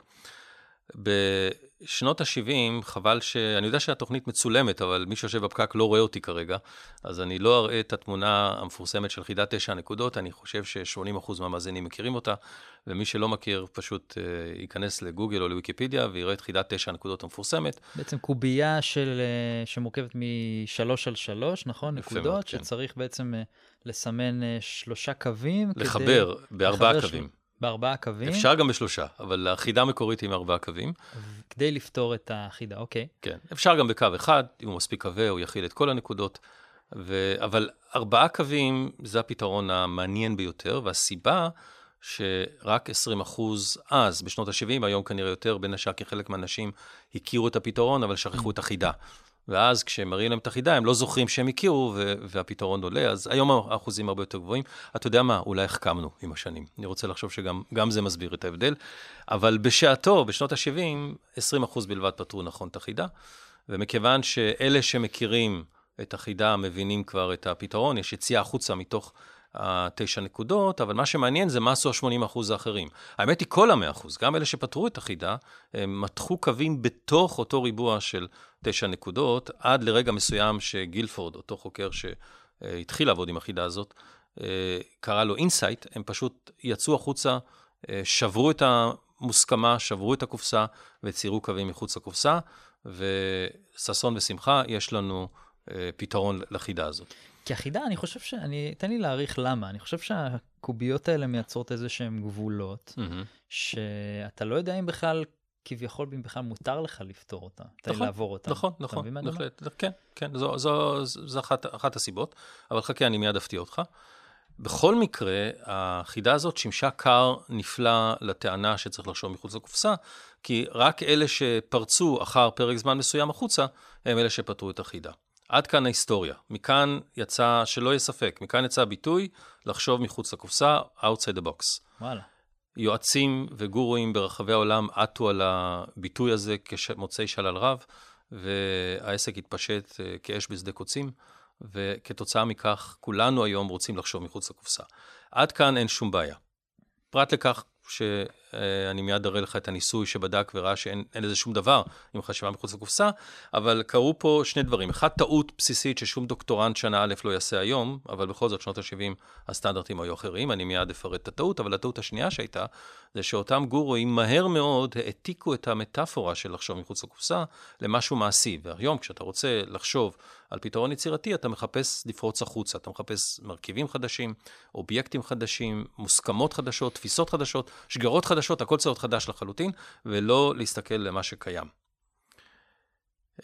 בשנות ה-70, חבל ש... אני יודע שהתוכנית מצולמת, אבל מי שיושב בפקק לא רואה אותי כרגע, אז אני לא אראה את התמונה המפורסמת של חידת תשע הנקודות, אני חושב ש-80% מהמאזינים מכירים אותה, ומי שלא מכיר פשוט uh, ייכנס לגוגל או לוויקיפדיה ויראה את חידת תשע הנקודות המפורסמת. בעצם קובייה של, uh, שמורכבת משלוש על שלוש, נכון? נקודות, מאוד, כן. שצריך בעצם uh, לסמן uh, שלושה קווים. לחבר כדי... בארבעה קווים. של... בארבעה קווים? אפשר גם בשלושה, אבל החידה המקורית היא עם ארבעה קווים. כדי לפתור את החידה, אוקיי. כן, אפשר גם בקו אחד, אם הוא מספיק קווה, הוא יכיל את כל הנקודות. ו... אבל ארבעה קווים זה הפתרון המעניין ביותר, והסיבה שרק 20 אחוז אז, בשנות ה-70, היום כנראה יותר, בין השאר כי חלק מהאנשים הכירו את הפתרון, אבל שכחו את החידה. ואז כשמראים להם את החידה, הם לא זוכרים שהם הכירו, והפתרון עולה, אז היום האחוזים הרבה יותר גבוהים. אתה יודע מה, אולי החכמנו עם השנים. אני רוצה לחשוב שגם זה מסביר את ההבדל. אבל בשעתו, בשנות ה-70, 20% בלבד פתרו נכון את החידה, ומכיוון שאלה שמכירים את החידה מבינים כבר את הפתרון, יש יציאה החוצה מתוך התשע נקודות, אבל מה שמעניין זה מה עשו ה-80 אחוז האחרים. האמת היא, כל ה-100 אחוז, גם אלה שפתרו את החידה, הם מתחו קווים בתוך אותו ריבוע של תשע נקודות, עד לרגע מסוים שגילפורד, אותו חוקר שהתחיל לעבוד עם החידה הזאת, קרא לו insight, הם פשוט יצאו החוצה, שברו את המוסכמה, שברו את הקופסה וציירו קווים מחוץ לקופסה, וששון ושמחה, יש לנו פתרון לחידה הזאת. כי החידה, אני חושב ש... אני... תן לי להעריך למה. אני חושב שהקוביות האלה מייצרות איזה שהן גבולות, mm-hmm. שאתה לא יודע אם בכלל, כביכול, אם בכלל מותר לך לפתור אותה. נכון, לעבור אותה. נכון, נכון, בהחלט. כן, כן, זו, זו, זו, זו אחת, אחת הסיבות. אבל חכה, אני מיד אפתיע אותך. בכל מקרה, החידה הזאת שימשה כר נפלא לטענה שצריך לחשוב מחוץ לקופסה, כי רק אלה שפרצו אחר פרק זמן מסוים החוצה, הם אלה שפתרו את החידה. עד כאן ההיסטוריה. מכאן יצא, שלא יהיה ספק, מכאן יצא הביטוי לחשוב מחוץ לקופסה, outside the box. וואלה. יועצים וגורואים ברחבי העולם עטו על הביטוי הזה כמוצאי שלל רב, והעסק התפשט אה, כאש בשדה קוצים, וכתוצאה מכך כולנו היום רוצים לחשוב מחוץ לקופסה. עד כאן אין שום בעיה. פרט לכך אה, אני מיד אראה לך את הניסוי שבדק וראה שאין לזה שום דבר עם חשיבה מחוץ לקופסה, אבל קרו פה שני דברים. אחד, טעות בסיסית ששום דוקטורנט שנה א' לא יעשה היום, אבל בכל זאת, שנות ה-70 הסטנדרטים היו אחרים, אני מיד אפרט את הטעות, אבל הטעות השנייה שהייתה, זה שאותם גורואים מהר מאוד העתיקו את המטאפורה של לחשוב מחוץ לקופסה למשהו מעשי. והיום, כשאתה רוצה לחשוב על פתרון יצירתי, אתה מחפש לפרוץ החוצה, אתה מחפש מרכיבים חדשים, אובייקטים חדשים, מוסכמות חדשות, תפיסות חדשות, שגרות חדשות, הכל צריך להיות חדש לחלוטין, ולא להסתכל למה שקיים.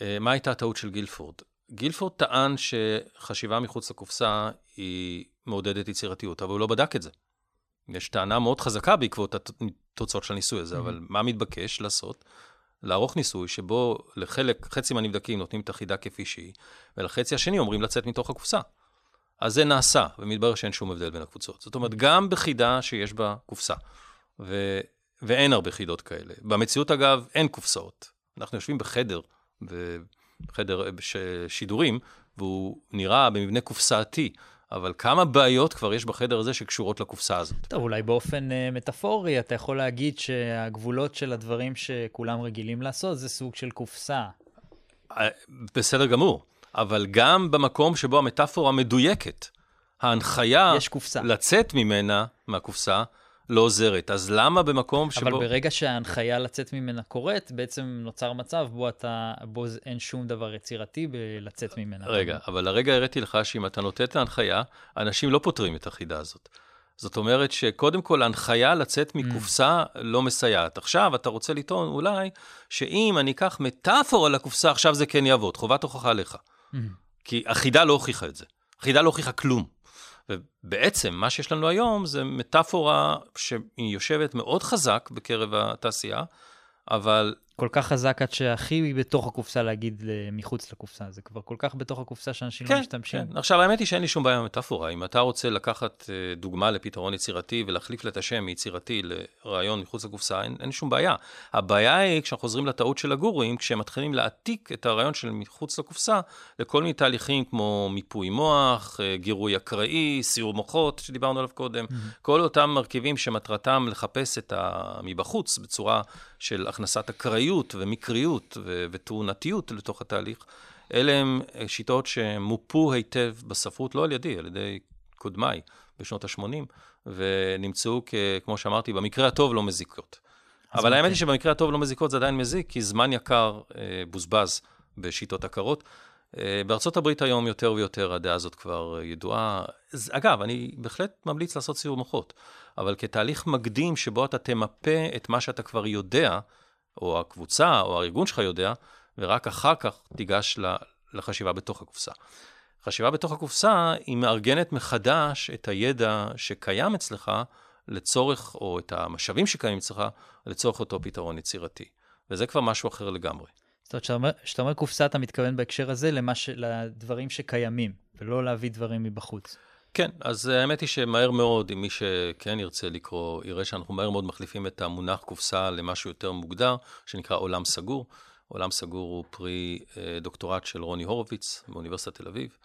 אה, מה הייתה הטעות של גילפורד? גילפורד טען שחשיבה מחוץ לקופסה היא מעודדת יצירתיות, אבל הוא לא בדק את זה. יש טענה מאוד חזקה בעקבות התוצאות של הניסוי הזה, mm-hmm. אבל מה מתבקש לעשות? לערוך ניסוי שבו לחלק, חצי מהנבדקים נותנים את החידה כפי שהיא, ולחצי השני אומרים לצאת מתוך הקופסה. אז זה נעשה, ומתברר שאין שום הבדל בין הקבוצות. זאת אומרת, גם בחידה שיש בה קופסה, ו... ואין הרבה חידות כאלה. במציאות, אגב, אין קופסאות. אנחנו יושבים בחדר, בחדר שידורים, והוא נראה במבנה קופסאתי. אבל כמה בעיות כבר יש בחדר הזה שקשורות לקופסה הזאת? טוב, אולי באופן uh, מטאפורי, אתה יכול להגיד שהגבולות של הדברים שכולם רגילים לעשות זה סוג של קופסה. אה, בסדר גמור, אבל גם במקום שבו המטאפורה מדויקת, ההנחיה... לצאת ממנה, מהקופסה, לא עוזרת. אז למה במקום שבו... אבל ברגע שההנחיה לצאת ממנה קורית, בעצם נוצר מצב בו, אתה, בו אין שום דבר יצירתי בלצאת ממנה. רגע, אבל הרגע הראיתי לך שאם אתה נותן את ההנחיה, אנשים לא פותרים את החידה הזאת. זאת אומרת שקודם כל ההנחיה לצאת mm. מקופסה mm. לא מסייעת. עכשיו אתה רוצה לטעון אולי שאם אני אקח מטאפורה לקופסה, עכשיו זה כן יעבוד, חובת הוכחה לך. Mm. כי החידה לא הוכיחה את זה. החידה לא הוכיחה כלום. ובעצם מה שיש לנו היום זה מטאפורה שהיא יושבת מאוד חזק בקרב התעשייה, אבל כל כך חזק עד שהכי בתוך הקופסה להגיד מחוץ לקופסה. זה כבר כל כך בתוך הקופסה שאנשים כן, לא משתמשים. כן, עכשיו האמת היא שאין לי שום בעיה עם מטאפורה. אם אתה רוצה לקחת אה, דוגמה לפתרון יצירתי ולהחליף את השם מיצירתי לרעיון מחוץ לקופסה, אין, אין שום בעיה. הבעיה היא כשאנחנו חוזרים לטעות של הגורואים, כשהם מתחילים להעתיק את הרעיון של מחוץ לקופסה לכל מיני תהליכים כמו מיפוי מוח, אה, גירוי אקראי, סיור מוחות, שדיברנו עליו קודם, mm-hmm. כל אותם מרכיבים שמטרתם לחפש את המבחוץ בצורה של הכנסת אקראיות ומקריות ותאונתיות לתוך התהליך, אלה הן אה, שיטות שמופו היטב בספרות, לא על ידי, על ידי קודמיי בשנות ה-80, ונמצאו, כ, כמו שאמרתי, במקרה הטוב לא מזיקות. אבל האמת היא שבמקרה הטוב לא מזיקות זה עדיין מזיק, כי זמן יקר אה, בוזבז בשיטות עקרות. אה, בארצות הברית היום יותר ויותר הדעה הזאת כבר ידועה. אגב, אני בהחלט ממליץ לעשות סיור מוחות. אבל כתהליך מקדים שבו אתה תמפה את מה שאתה כבר יודע, או הקבוצה, או הארגון שלך יודע, ורק אחר כך תיגש לחשיבה בתוך הקופסה. חשיבה בתוך הקופסה היא מארגנת מחדש את הידע שקיים אצלך לצורך, או את המשאבים שקיימים אצלך, לצורך אותו פתרון יצירתי. וזה כבר משהו אחר לגמרי. זאת אומרת, כשאתה אומר קופסה, אתה מתכוון בהקשר הזה למש... לדברים שקיימים, ולא להביא דברים מבחוץ. כן, אז האמת היא שמהר מאוד, אם מי שכן ירצה לקרוא, יראה שאנחנו מהר מאוד מחליפים את המונח קופסה למשהו יותר מוגדר, שנקרא עולם סגור. עולם סגור הוא פרי אה, דוקטורט של רוני הורוביץ מאוניברסיטת תל אביב,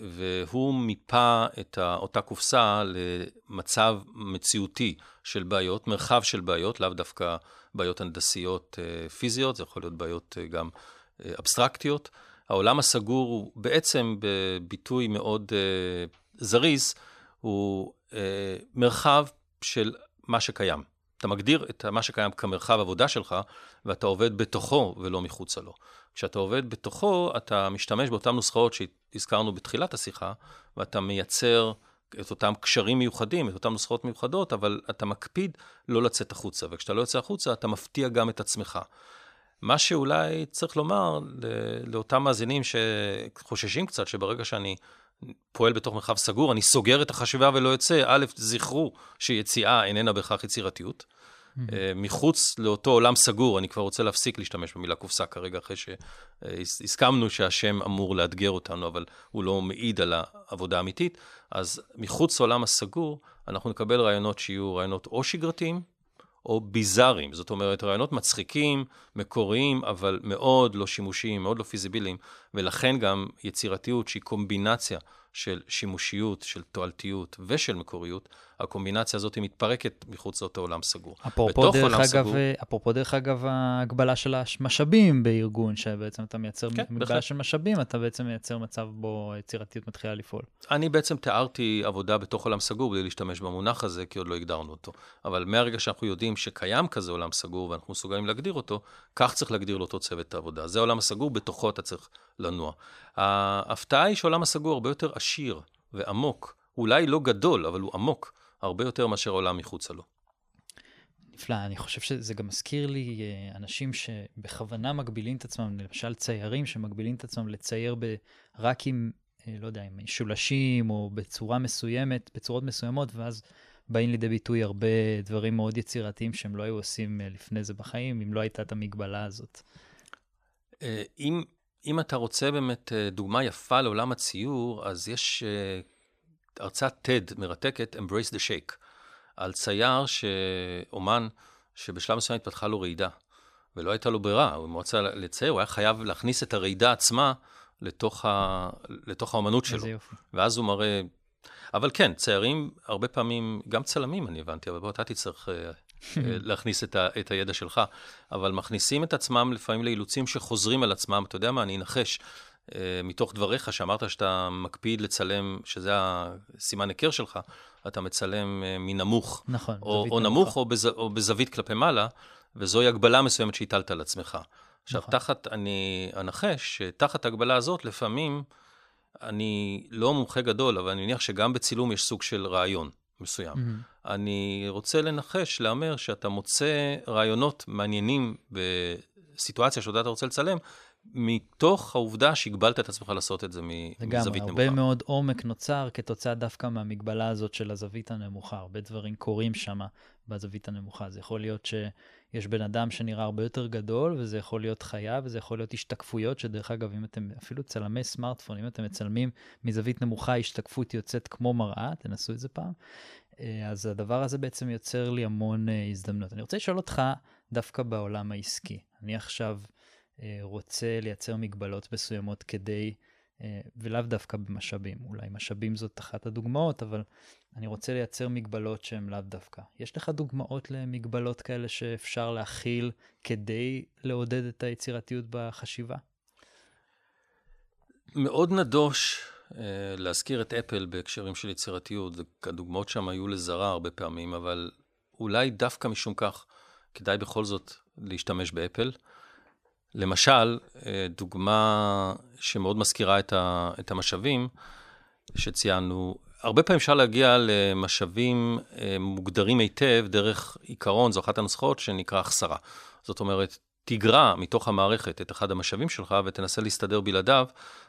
והוא מיפה את אותה קופסה למצב מציאותי של בעיות, מרחב של בעיות, לאו דווקא בעיות הנדסיות אה, פיזיות, זה יכול להיות בעיות גם אבסטרקטיות. העולם הסגור הוא בעצם בביטוי מאוד זריז הוא אה, מרחב של מה שקיים. אתה מגדיר את מה שקיים כמרחב עבודה שלך, ואתה עובד בתוכו ולא מחוצה לו. כשאתה עובד בתוכו, אתה משתמש באותן נוסחאות שהזכרנו בתחילת השיחה, ואתה מייצר את אותם קשרים מיוחדים, את אותן נוסחאות מיוחדות, אבל אתה מקפיד לא לצאת החוצה, וכשאתה לא יוצא החוצה, אתה מפתיע גם את עצמך. מה שאולי צריך לומר לאותם מאזינים שחוששים קצת, שברגע שאני פועל בתוך מרחב סגור, אני סוגר את החשיבה ולא יוצא. א', זכרו שיציאה איננה בהכרח יצירתיות. Mm-hmm. מחוץ לאותו עולם סגור, אני כבר רוצה להפסיק להשתמש במילה קופסה כרגע, אחרי שהסכמנו שהשם אמור לאתגר אותנו, אבל הוא לא מעיד על העבודה האמיתית. אז מחוץ לעולם הסגור, אנחנו נקבל רעיונות שיהיו רעיונות או שגרתיים, או ביזאריים. זאת אומרת, רעיונות מצחיקים, מקוריים, אבל מאוד לא שימושיים, מאוד לא פיזיביליים, ולכן גם יצירתיות שהיא קומבינציה של שימושיות, של תועלתיות ושל מקוריות, הקומבינציה הזאת מתפרקת מחוץ לאותו עולם סגור. אפרופו דרך, אגב, סגור, אפרופו דרך אגב, ההגבלה של המשאבים בארגון, שבעצם אתה מייצר כן, מגבלה בכלל. של משאבים, אתה בעצם מייצר מצב בו יצירתיות מתחילה לפעול. אני בעצם תיארתי עבודה בתוך עולם סגור בלי להשתמש במונח הזה, כי עוד לא הגדרנו אותו. אבל מהרגע שאנחנו יודעים שקיים כזה עולם סגור ואנחנו מסוגלים להגדיר אותו, כך צריך להגדיר לאותו צוות העבודה. זה העולם הסגור, בתוכו אתה צריך לנוע. ההפתעה היא שעולם הסגור הרבה יותר עשיר ועמוק. אולי לא גדול, אבל הוא עמוק. הרבה יותר מאשר העולם מחוצה לו. נפלא, אני חושב שזה גם מזכיר לי אה, אנשים שבכוונה מגבילים את עצמם, למשל ציירים שמגבילים את עצמם לצייר ב, רק עם, אה, לא יודע, עם שולשים או בצורה מסוימת, בצורות מסוימות, ואז באים לידי ביטוי הרבה דברים מאוד יצירתיים שהם לא היו עושים אה, לפני זה בחיים, אם לא הייתה את המגבלה הזאת. אם, אם אתה רוצה באמת דוגמה יפה לעולם הציור, אז יש הרצאת TED מרתקת, Embrace the Shake, על צייר, אומן, שבשלב מסוים התפתחה לו רעידה, ולא הייתה לו ברירה, הוא רצה לצייר, הוא היה חייב להכניס את הרעידה עצמה לתוך, ה... לתוך האומנות שלו. יופי. ואז הוא מראה... אבל כן, ציירים, הרבה פעמים, גם צלמים, אני הבנתי, אבל בוא, אתה תצטרך אה, להכניס את, ה, את הידע שלך, אבל מכניסים את עצמם לפעמים לאילוצים שחוזרים על עצמם. אתה יודע מה, אני אנחש. אה, מתוך דבריך, שאמרת שאתה מקפיד לצלם, שזה הסימן היכר שלך, אתה מצלם אה, מנמוך. נכון, או, או נמוך או, בז, או בזווית כלפי מעלה, וזוהי הגבלה מסוימת שהטלת על עצמך. עכשיו, נכון. תחת, אני אנחש שתחת ההגבלה הזאת, לפעמים, אני לא מומחה גדול, אבל אני מניח שגם בצילום יש סוג של רעיון מסוים. Mm-hmm. אני רוצה לנחש, להמר, שאתה מוצא רעיונות מעניינים בסיטואציה שאותה אתה רוצה לצלם, מתוך העובדה שהגבלת את עצמך לעשות את זה מזווית נמוכה. לגמרי, הרבה מאוד עומק נוצר כתוצאה דווקא מהמגבלה הזאת של הזווית הנמוכה. הרבה דברים קורים שם בזווית הנמוכה. זה יכול להיות שיש בן אדם שנראה הרבה יותר גדול, וזה יכול להיות חיה, וזה יכול להיות השתקפויות, שדרך אגב, אם אתם, אפילו צלמי סמארטפון, אם אתם מצלמים מזווית נמוכה, השתקפות יוצאת כמו מראה, תנסו את זה פעם. אה, אז הדבר הזה בעצם יוצר לי המון אה, הזדמנות. אני רוצה לשאול אותך, דווקא בעולם העסקי. אני עכשיו... אה, רוצה לייצר מגבלות מסוימות כדי, אה, ולאו דווקא במשאבים, אולי משאבים זאת אחת הדוגמאות, אבל אני רוצה לייצר מגבלות שהן לאו דווקא. יש לך דוגמאות למגבלות כאלה שאפשר להכיל כדי לעודד את היצירתיות בחשיבה? מאוד נדוש uh, להזכיר את אפל בהקשרים של יצירתיות. הדוגמאות שם היו לזרה הרבה פעמים, אבל אולי דווקא משום כך כדאי בכל זאת להשתמש באפל. למשל, אה, דוגמה שמאוד מזכירה את, ה, את המשאבים שציינו, הרבה פעמים אפשר להגיע למשאבים אה, מוגדרים היטב דרך עיקרון, זו אחת הנוסחאות שנקרא החסרה. זאת אומרת, תגרע מתוך המערכת את אחד המשאבים שלך ותנסה להסתדר בלעדיו,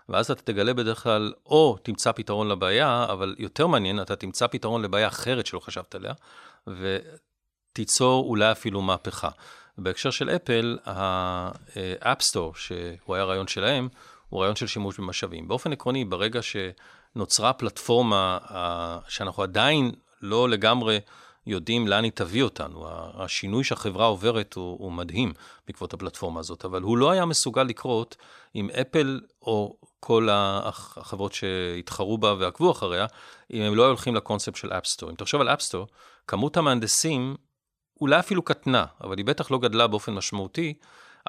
ואז אתה תגלה בדרך כלל, או תמצא פתרון לבעיה, אבל יותר מעניין, אתה תמצא פתרון לבעיה אחרת שלא חשבת עליה, ותיצור אולי אפילו מהפכה. בהקשר של אפל, האפ סטור, שהוא היה רעיון שלהם, הוא רעיון של שימוש במשאבים. באופן עקרוני, ברגע שנוצרה פלטפורמה שאנחנו עדיין לא לגמרי יודעים לאן היא תביא אותנו, השינוי שהחברה עוברת הוא, הוא מדהים בעקבות הפלטפורמה הזאת, אבל הוא לא היה מסוגל לקרות אם אפל או כל החברות שהתחרו בה ועקבו אחריה, אם הם לא היו הולכים לקונספט של אפסטור. אם תחשוב על אפסטור, כמות המהנדסים אולי אפילו קטנה, אבל היא בטח לא גדלה באופן משמעותי,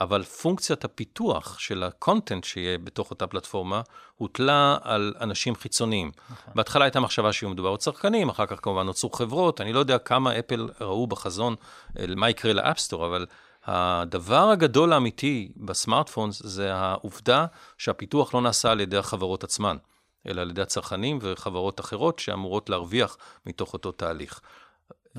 אבל פונקציית הפיתוח של ה content שיהיה בתוך אותה פלטפורמה, הוטלה על אנשים חיצוניים. נכון. בהתחלה הייתה מחשבה שיהיו מדובר בצרכנים, אחר כך כמובן נוצרו חברות, אני לא יודע כמה אפל ראו בחזון מה יקרה ל App Store, אבל הדבר הגדול האמיתי ב smartphones זה העובדה שהפיתוח לא נעשה על ידי החברות עצמן, אלא על ידי הצרכנים וחברות אחרות שאמורות להרוויח מתוך אותו תהליך.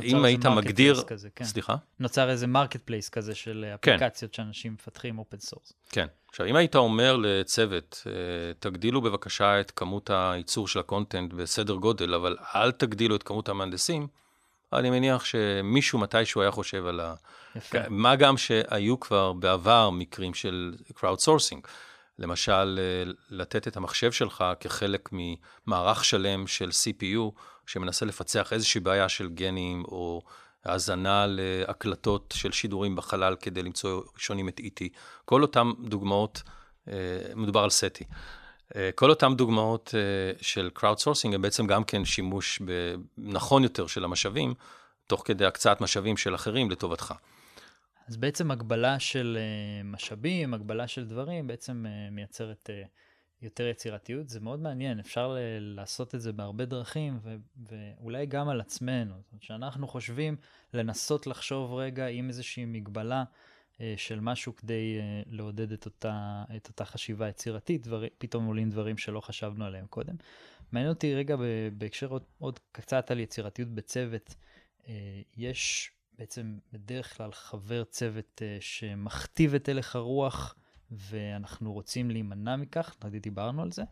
אם היית מגדיר... כזה, כן. סליחה? נוצר איזה marketplace כזה של כן. אפליקציות כן. שאנשים מפתחים open source. כן. עכשיו, אם היית אומר לצוות, אה, תגדילו בבקשה את כמות הייצור של ה content בסדר גודל, אבל אל תגדילו את כמות המהנדסים, אני מניח שמישהו מתישהו היה חושב על ה... יפה. מה גם שהיו כבר בעבר מקרים של crowd sourcing. למשל, אה, לתת את המחשב שלך כחלק ממערך שלם של CPU, שמנסה לפצח איזושהי בעיה של גנים, או האזנה להקלטות של שידורים בחלל כדי למצוא ראשונים את E.T. כל אותן דוגמאות, אה, מדובר על סטי. אה, כל אותן דוגמאות של crowdsourcing הם בעצם גם כן שימוש נכון יותר של המשאבים, תוך כדי הקצאת משאבים של אחרים לטובתך. אז בעצם הגבלה של משאבים, הגבלה של דברים, בעצם מייצרת יותר יצירתיות. זה מאוד מעניין, אפשר לעשות את זה בהרבה דרכים, ו- ואולי גם על עצמנו. זאת אומרת, שאנחנו חושבים לנסות לחשוב רגע עם איזושהי מגבלה אה, של משהו כדי אה, לעודד את אותה, את אותה חשיבה יצירתית, דבר, פתאום עולים דברים שלא חשבנו עליהם קודם. מעניין אותי רגע בהקשר עוד, עוד קצת על יצירתיות בצוות. אה, יש בעצם בדרך כלל חבר צוות אה, שמכתיב את הלך הרוח, ואנחנו רוצים להימנע מכך, דיברנו על זה.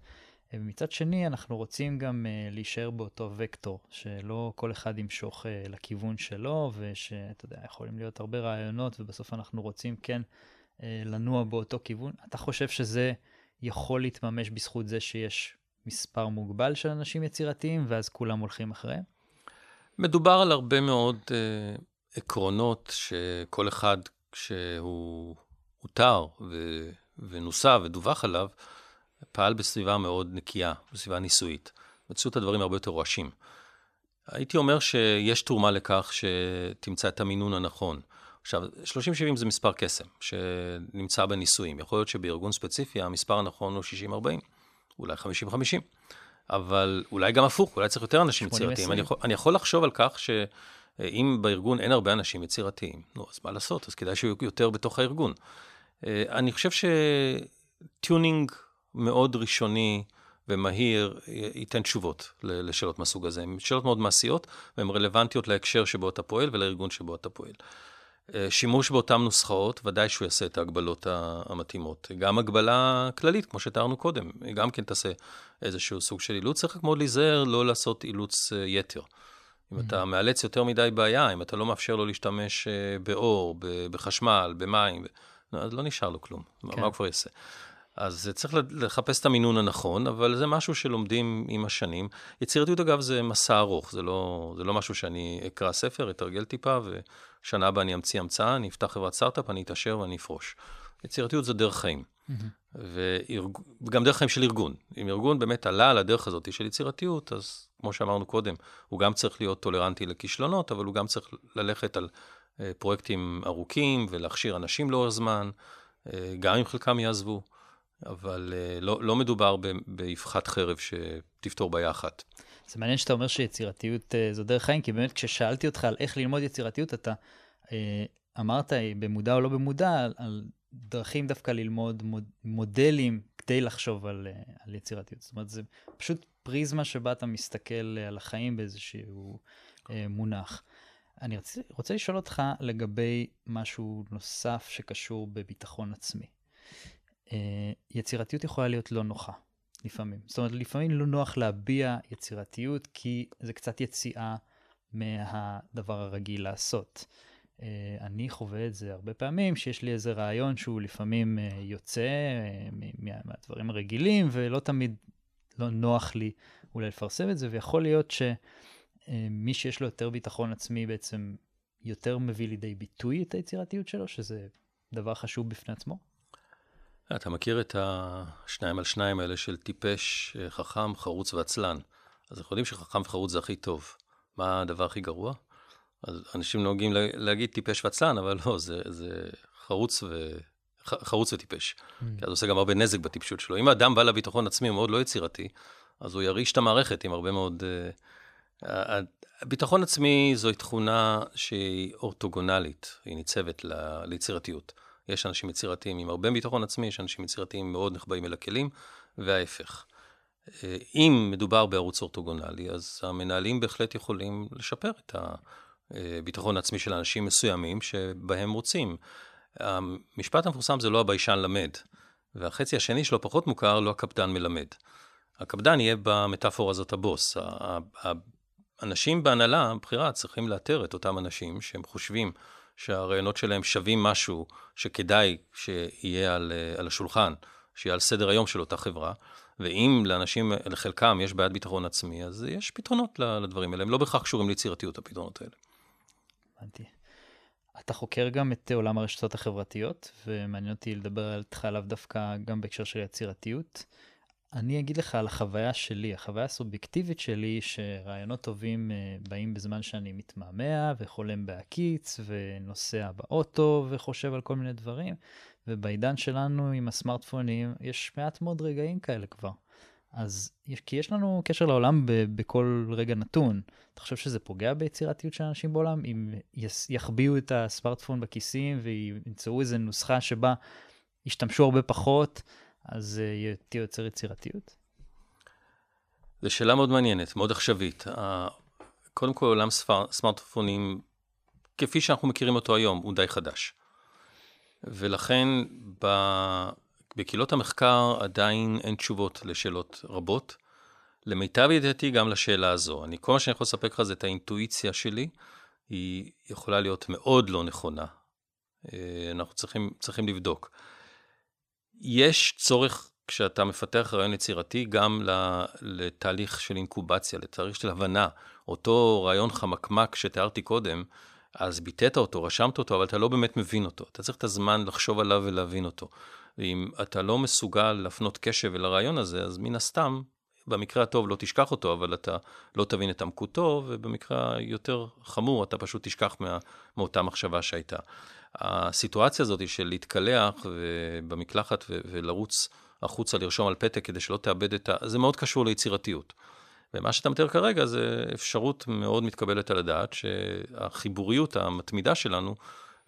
ומצד שני, אנחנו רוצים גם uh, להישאר באותו וקטור, שלא כל אחד ימשוך uh, לכיוון שלו, ושאתה יודע, יכולים להיות הרבה רעיונות, ובסוף אנחנו רוצים כן uh, לנוע באותו כיוון. אתה חושב שזה יכול להתממש בזכות זה שיש מספר מוגבל של אנשים יצירתיים, ואז כולם הולכים אחריהם? מדובר על הרבה מאוד uh, עקרונות שכל אחד, כשהוא אותר ו... ונוסה ודווח עליו, פעל בסביבה מאוד נקייה, בסביבה ניסויית. מצאו את הדברים הרבה יותר רועשים. הייתי אומר שיש תרומה לכך שתמצא את המינון הנכון. עכשיו, 30-70 זה מספר קסם, שנמצא בניסויים. יכול להיות שבארגון ספציפי המספר הנכון הוא 60-40, אולי 50-50, אבל אולי גם הפוך, אולי צריך יותר אנשים יצירתיים. אני יכול, אני יכול לחשוב על כך שאם בארגון אין הרבה אנשים יצירתיים, נו, אז מה לעשות? אז כדאי שיהיו יותר בתוך הארגון. אה, אני חושב שטיונינג מאוד ראשוני ומהיר ייתן תשובות לשאלות מהסוג הזה. הן שאלות מאוד מעשיות, והן רלוונטיות להקשר שבו אתה פועל ולארגון שבו אתה פועל. אה, שימוש באותן נוסחאות, ודאי שהוא יעשה את ההגבלות המתאימות. גם הגבלה כללית, כמו שתיארנו קודם, גם כן תעשה איזשהו סוג של אילוץ. צריך רק מאוד להיזהר לא לעשות אילוץ אה, יתר. אם אתה mm-hmm. מאלץ יותר מדי בעיה, אם אתה לא מאפשר לו להשתמש באור, בחשמל, במים, אז לא נשאר לו כלום, כן. מה הוא כבר יעשה? אז צריך לחפש את המינון הנכון, אבל זה משהו שלומדים עם השנים. יצירתיות, אגב, זה מסע ארוך, זה לא, זה לא משהו שאני אקרא ספר, אתרגל טיפה, ושנה הבאה אני אמציא המצאה, אני אפתח חברת סטארט-אפ, אני אתעשר ואני אפרוש. יצירתיות זה דרך חיים. Mm-hmm. וגם דרך חיים של ארגון. אם ארגון באמת עלה על הדרך הזאת של יצירתיות, אז כמו שאמרנו קודם, הוא גם צריך להיות טולרנטי לכישלונות, אבל הוא גם צריך ללכת על פרויקטים ארוכים ולהכשיר אנשים לאורך זמן, אה, גם אם חלקם יעזבו, אבל אה, לא, לא מדובר באבחת חרב שתפתור בעיה אחת. זה מעניין שאתה אומר שיצירתיות זו דרך חיים, כי באמת כששאלתי אותך על איך ללמוד יצירתיות, אתה אמרת, במודע או לא במודע, על דרכים דווקא ללמוד מוד, מודלים כדי לחשוב על, על יצירתיות. זאת אומרת, זה פשוט פריזמה שבה אתה מסתכל על החיים באיזשהו מונח. אני רוצה, רוצה לשאול אותך לגבי משהו נוסף שקשור בביטחון עצמי. Uh, יצירתיות יכולה להיות לא נוחה, לפעמים. זאת אומרת, לפעמים לא נוח להביע יצירתיות, כי זה קצת יציאה מהדבר הרגיל לעשות. Uh, אני חווה את זה הרבה פעמים, שיש לי איזה רעיון שהוא לפעמים uh, יוצא uh, מהדברים הרגילים, ולא תמיד לא נוח לי אולי לפרסם את זה, ויכול להיות ש... אה, מי שיש לו יותר ביטחון עצמי בעצם יותר מביא לידי ביטוי את היצירתיות שלו, שזה דבר חשוב בפני עצמו? אתה מכיר את השניים על שניים האלה של טיפש, אה, חכם, חרוץ ועצלן. אז אנחנו יודעים שחכם וחרוץ זה הכי טוב. מה הדבר הכי גרוע? אז אנשים נוהגים להגיד טיפש ועצלן, אבל לא, זה, זה חרוץ, ו... חרוץ וטיפש. Mm. כי אז עושה גם הרבה נזק בטיפשות שלו. אם האדם בא לביטחון עצמי, הוא מאוד לא יצירתי, אז הוא ירעיש את המערכת עם הרבה מאוד... Uh, ביטחון עצמי זוהי תכונה שהיא אורתוגונלית, היא ניצבת ל... ליצירתיות. יש אנשים יצירתיים עם הרבה ביטחון עצמי, יש אנשים יצירתיים מאוד נחבאים אל הכלים, וההפך. אם מדובר בערוץ אורתוגונלי, אז המנהלים בהחלט יכולים לשפר את הביטחון העצמי של אנשים מסוימים שבהם רוצים. המשפט המפורסם זה לא הביישן למד, והחצי השני שלו פחות מוכר, לא הקפדן מלמד. הקפדן יהיה במטאפורה הזאת הבוס. אנשים בהנהלה, הבחירה, צריכים לאתר את אותם אנשים שהם חושבים שהרעיונות שלהם שווים משהו שכדאי שיהיה על, על השולחן, שיהיה על סדר היום של אותה חברה. ואם לאנשים, לחלקם יש בעיית ביטחון עצמי, אז יש פתרונות לדברים האלה. הם לא בהכרח קשורים ליצירתיות, הפתרונות האלה. הבנתי. אתה חוקר גם את עולם הרשתות החברתיות, ומעניין אותי לדבר איתך עליו דווקא גם בהקשר של יצירתיות. אני אגיד לך על החוויה שלי, החוויה הסובייקטיבית שלי, שרעיונות טובים uh, באים בזמן שאני מתמהמה וחולם בהקיץ ונוסע באוטו וחושב על כל מיני דברים, ובעידן שלנו עם הסמארטפונים יש מעט מאוד רגעים כאלה כבר. אז כי יש לנו קשר לעולם ב, בכל רגע נתון. אתה חושב שזה פוגע ביצירתיות של אנשים בעולם? אם יחביאו את הסמארטפון בכיסים וימצאו איזו נוסחה שבה ישתמשו הרבה פחות, אז uh, תהיה יוצר יצירתיות? זו שאלה מאוד מעניינת, מאוד עכשווית. קודם כל, עולם סמארטפונים, כפי שאנחנו מכירים אותו היום, הוא די חדש. ולכן. בקהילות המחקר עדיין אין תשובות לשאלות רבות. למיטב ידיעתי גם לשאלה הזו. אני, כל מה שאני יכול לספק לך זה את האינטואיציה שלי, היא יכולה להיות מאוד לא נכונה. אה, אנחנו צריכים, צריכים לבדוק. יש צורך, כשאתה מפתח רעיון יצירתי, גם לתהליך של אינקובציה, לתהליך של הבנה. אותו רעיון חמקמק שתיארתי קודם, אז ביטאת אותו, רשמת אותו, אבל אתה לא באמת מבין אותו. אתה צריך את הזמן לחשוב עליו ולהבין אותו. ואם אתה לא מסוגל להפנות קשב אל הרעיון הזה, אז מן הסתם, במקרה הטוב לא תשכח אותו, אבל אתה לא תבין את עמקותו, ובמקרה היותר חמור, אתה פשוט תשכח מה, מאותה מחשבה שהייתה. הסיטואציה הזאת של להתקלח במקלחת ולרוץ החוצה לרשום על פתק כדי שלא תאבד את ה... זה מאוד קשור ליצירתיות. ומה שאתה מתאר כרגע זה אפשרות מאוד מתקבלת על הדעת, שהחיבוריות המתמידה שלנו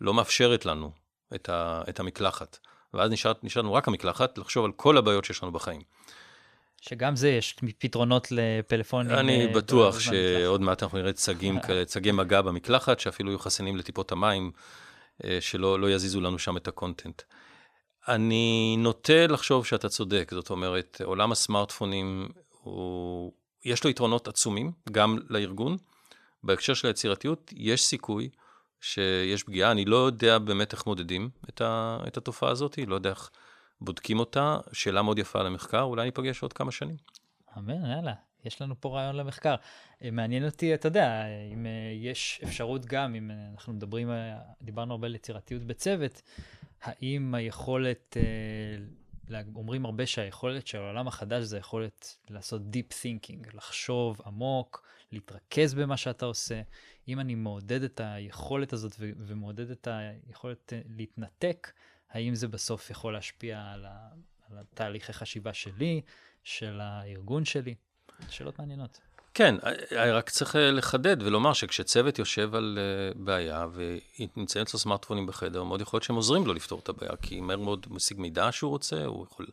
לא מאפשרת לנו את, ה, את המקלחת. ואז נשאר, נשארנו רק המקלחת, לחשוב על כל הבעיות שיש לנו בחיים. שגם זה יש פתרונות לפלאפונים. אני uh, בטוח שעוד מעט אנחנו נראה צגים כאלה, צגי מגע במקלחת, שאפילו יהיו חסינים לטיפות המים, שלא לא יזיזו לנו שם את הקונטנט. אני נוטה לחשוב שאתה צודק, זאת אומרת, עולם הסמארטפונים, הוא, יש לו יתרונות עצומים, גם לארגון. בהקשר של היצירתיות, יש סיכוי שיש פגיעה. אני לא יודע באמת איך מודדים את, ה, את התופעה הזאת, לא יודע איך בודקים אותה. שאלה מאוד יפה על המחקר, אולי ניפגש עוד כמה שנים. אמן, יאללה. יש לנו פה רעיון למחקר. אה, מעניין אותי, אתה יודע, אם אה, יש אפשרות גם, אם אנחנו מדברים, אה, דיברנו הרבה על יצירתיות בצוות, האם היכולת, אומרים הרבה שהיכולת של העולם החדש זה היכולת לעשות Deep Thinking, לחשוב עמוק, להתרכז במה שאתה עושה. אם אני מעודד את היכולת הזאת ומעודד את היכולת אה, להתנתק, האם זה בסוף יכול להשפיע על, ה- על התהליכי חשיבה שלי, של הארגון שלי? שאלות מעניינות. כן, אה, אה, רק צריך לחדד ולומר שכשצוות יושב על בעיה ונמצאים אצלו סמארטפונים בחדר, מאוד יכול להיות שהם עוזרים לו לפתור את הבעיה, כי מהר מאוד משיג מידע שהוא רוצה, הוא יכול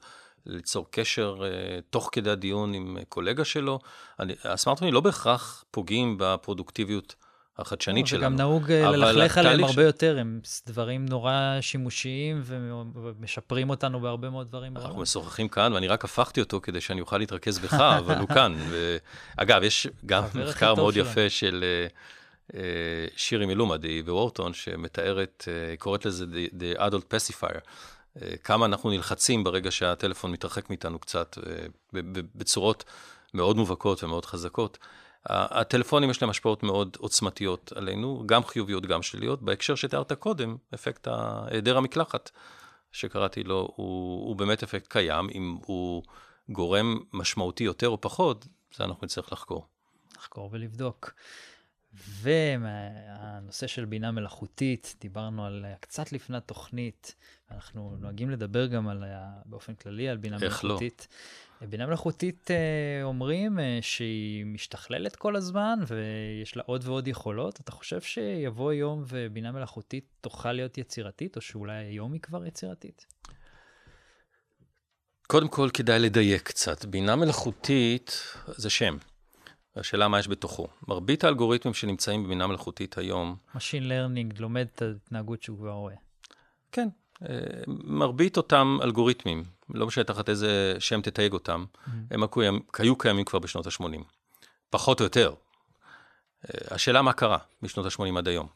ליצור קשר תוך כדי הדיון עם קולגה שלו. הסמארטפונים לא בהכרח פוגעים בפרודוקטיביות החדשנית שלנו. וגם נהוג אה, ללכלך עליהם הרבה יותר, הם דברים נורא שימושיים ומשפרים אותנו בהרבה מאוד דברים. אנחנו משוחחים כאן, ואני רק הפכתי אותו כדי שאני אוכל להתרכז בך, אבל הוא כאן. אגב, יש גם מחקר מאוד יפה של אה, שירי מלומדי בוורטון, שמתארת, קוראת לזה The Adult Pacifier. כמה אנחנו נלחצים ברגע שהטלפון מתרחק מאיתנו קצת, בצורות מאוד מובהקות ומאוד חזקות. הטלפונים יש להם השפעות מאוד עוצמתיות עלינו, גם חיוביות, גם שליליות. בהקשר שתיארת קודם, אפקט היעדר המקלחת, שקראתי לו, הוא, הוא באמת אפקט קיים. אם הוא גורם משמעותי יותר או פחות, זה אנחנו נצטרך לחקור. לחקור ולבדוק. והנושא של בינה מלאכותית, דיברנו על קצת לפני התוכנית, אנחנו נוהגים לדבר גם על, באופן כללי על בינה איך לא? מלאכותית. איך לא? בינה מלאכותית אה, אומרים אה, שהיא משתכללת כל הזמן ויש לה עוד ועוד יכולות. אתה חושב שיבוא יום ובינה מלאכותית תוכל להיות יצירתית, או שאולי היום היא כבר יצירתית? קודם כל כדאי לדייק קצת. בינה מלאכותית זה שם. השאלה מה יש בתוכו. מרבית האלגוריתמים שנמצאים בבינה מלאכותית היום... Machine Learning לומד את ההתנהגות שהוא כבר רואה. כן, אה, מרבית אותם אלגוריתמים, לא משנה תחת איזה שם תתייג אותם, mm-hmm. הם היו קיימים כבר בשנות ה-80. פחות או יותר. אה, השאלה מה קרה משנות ה-80 עד היום.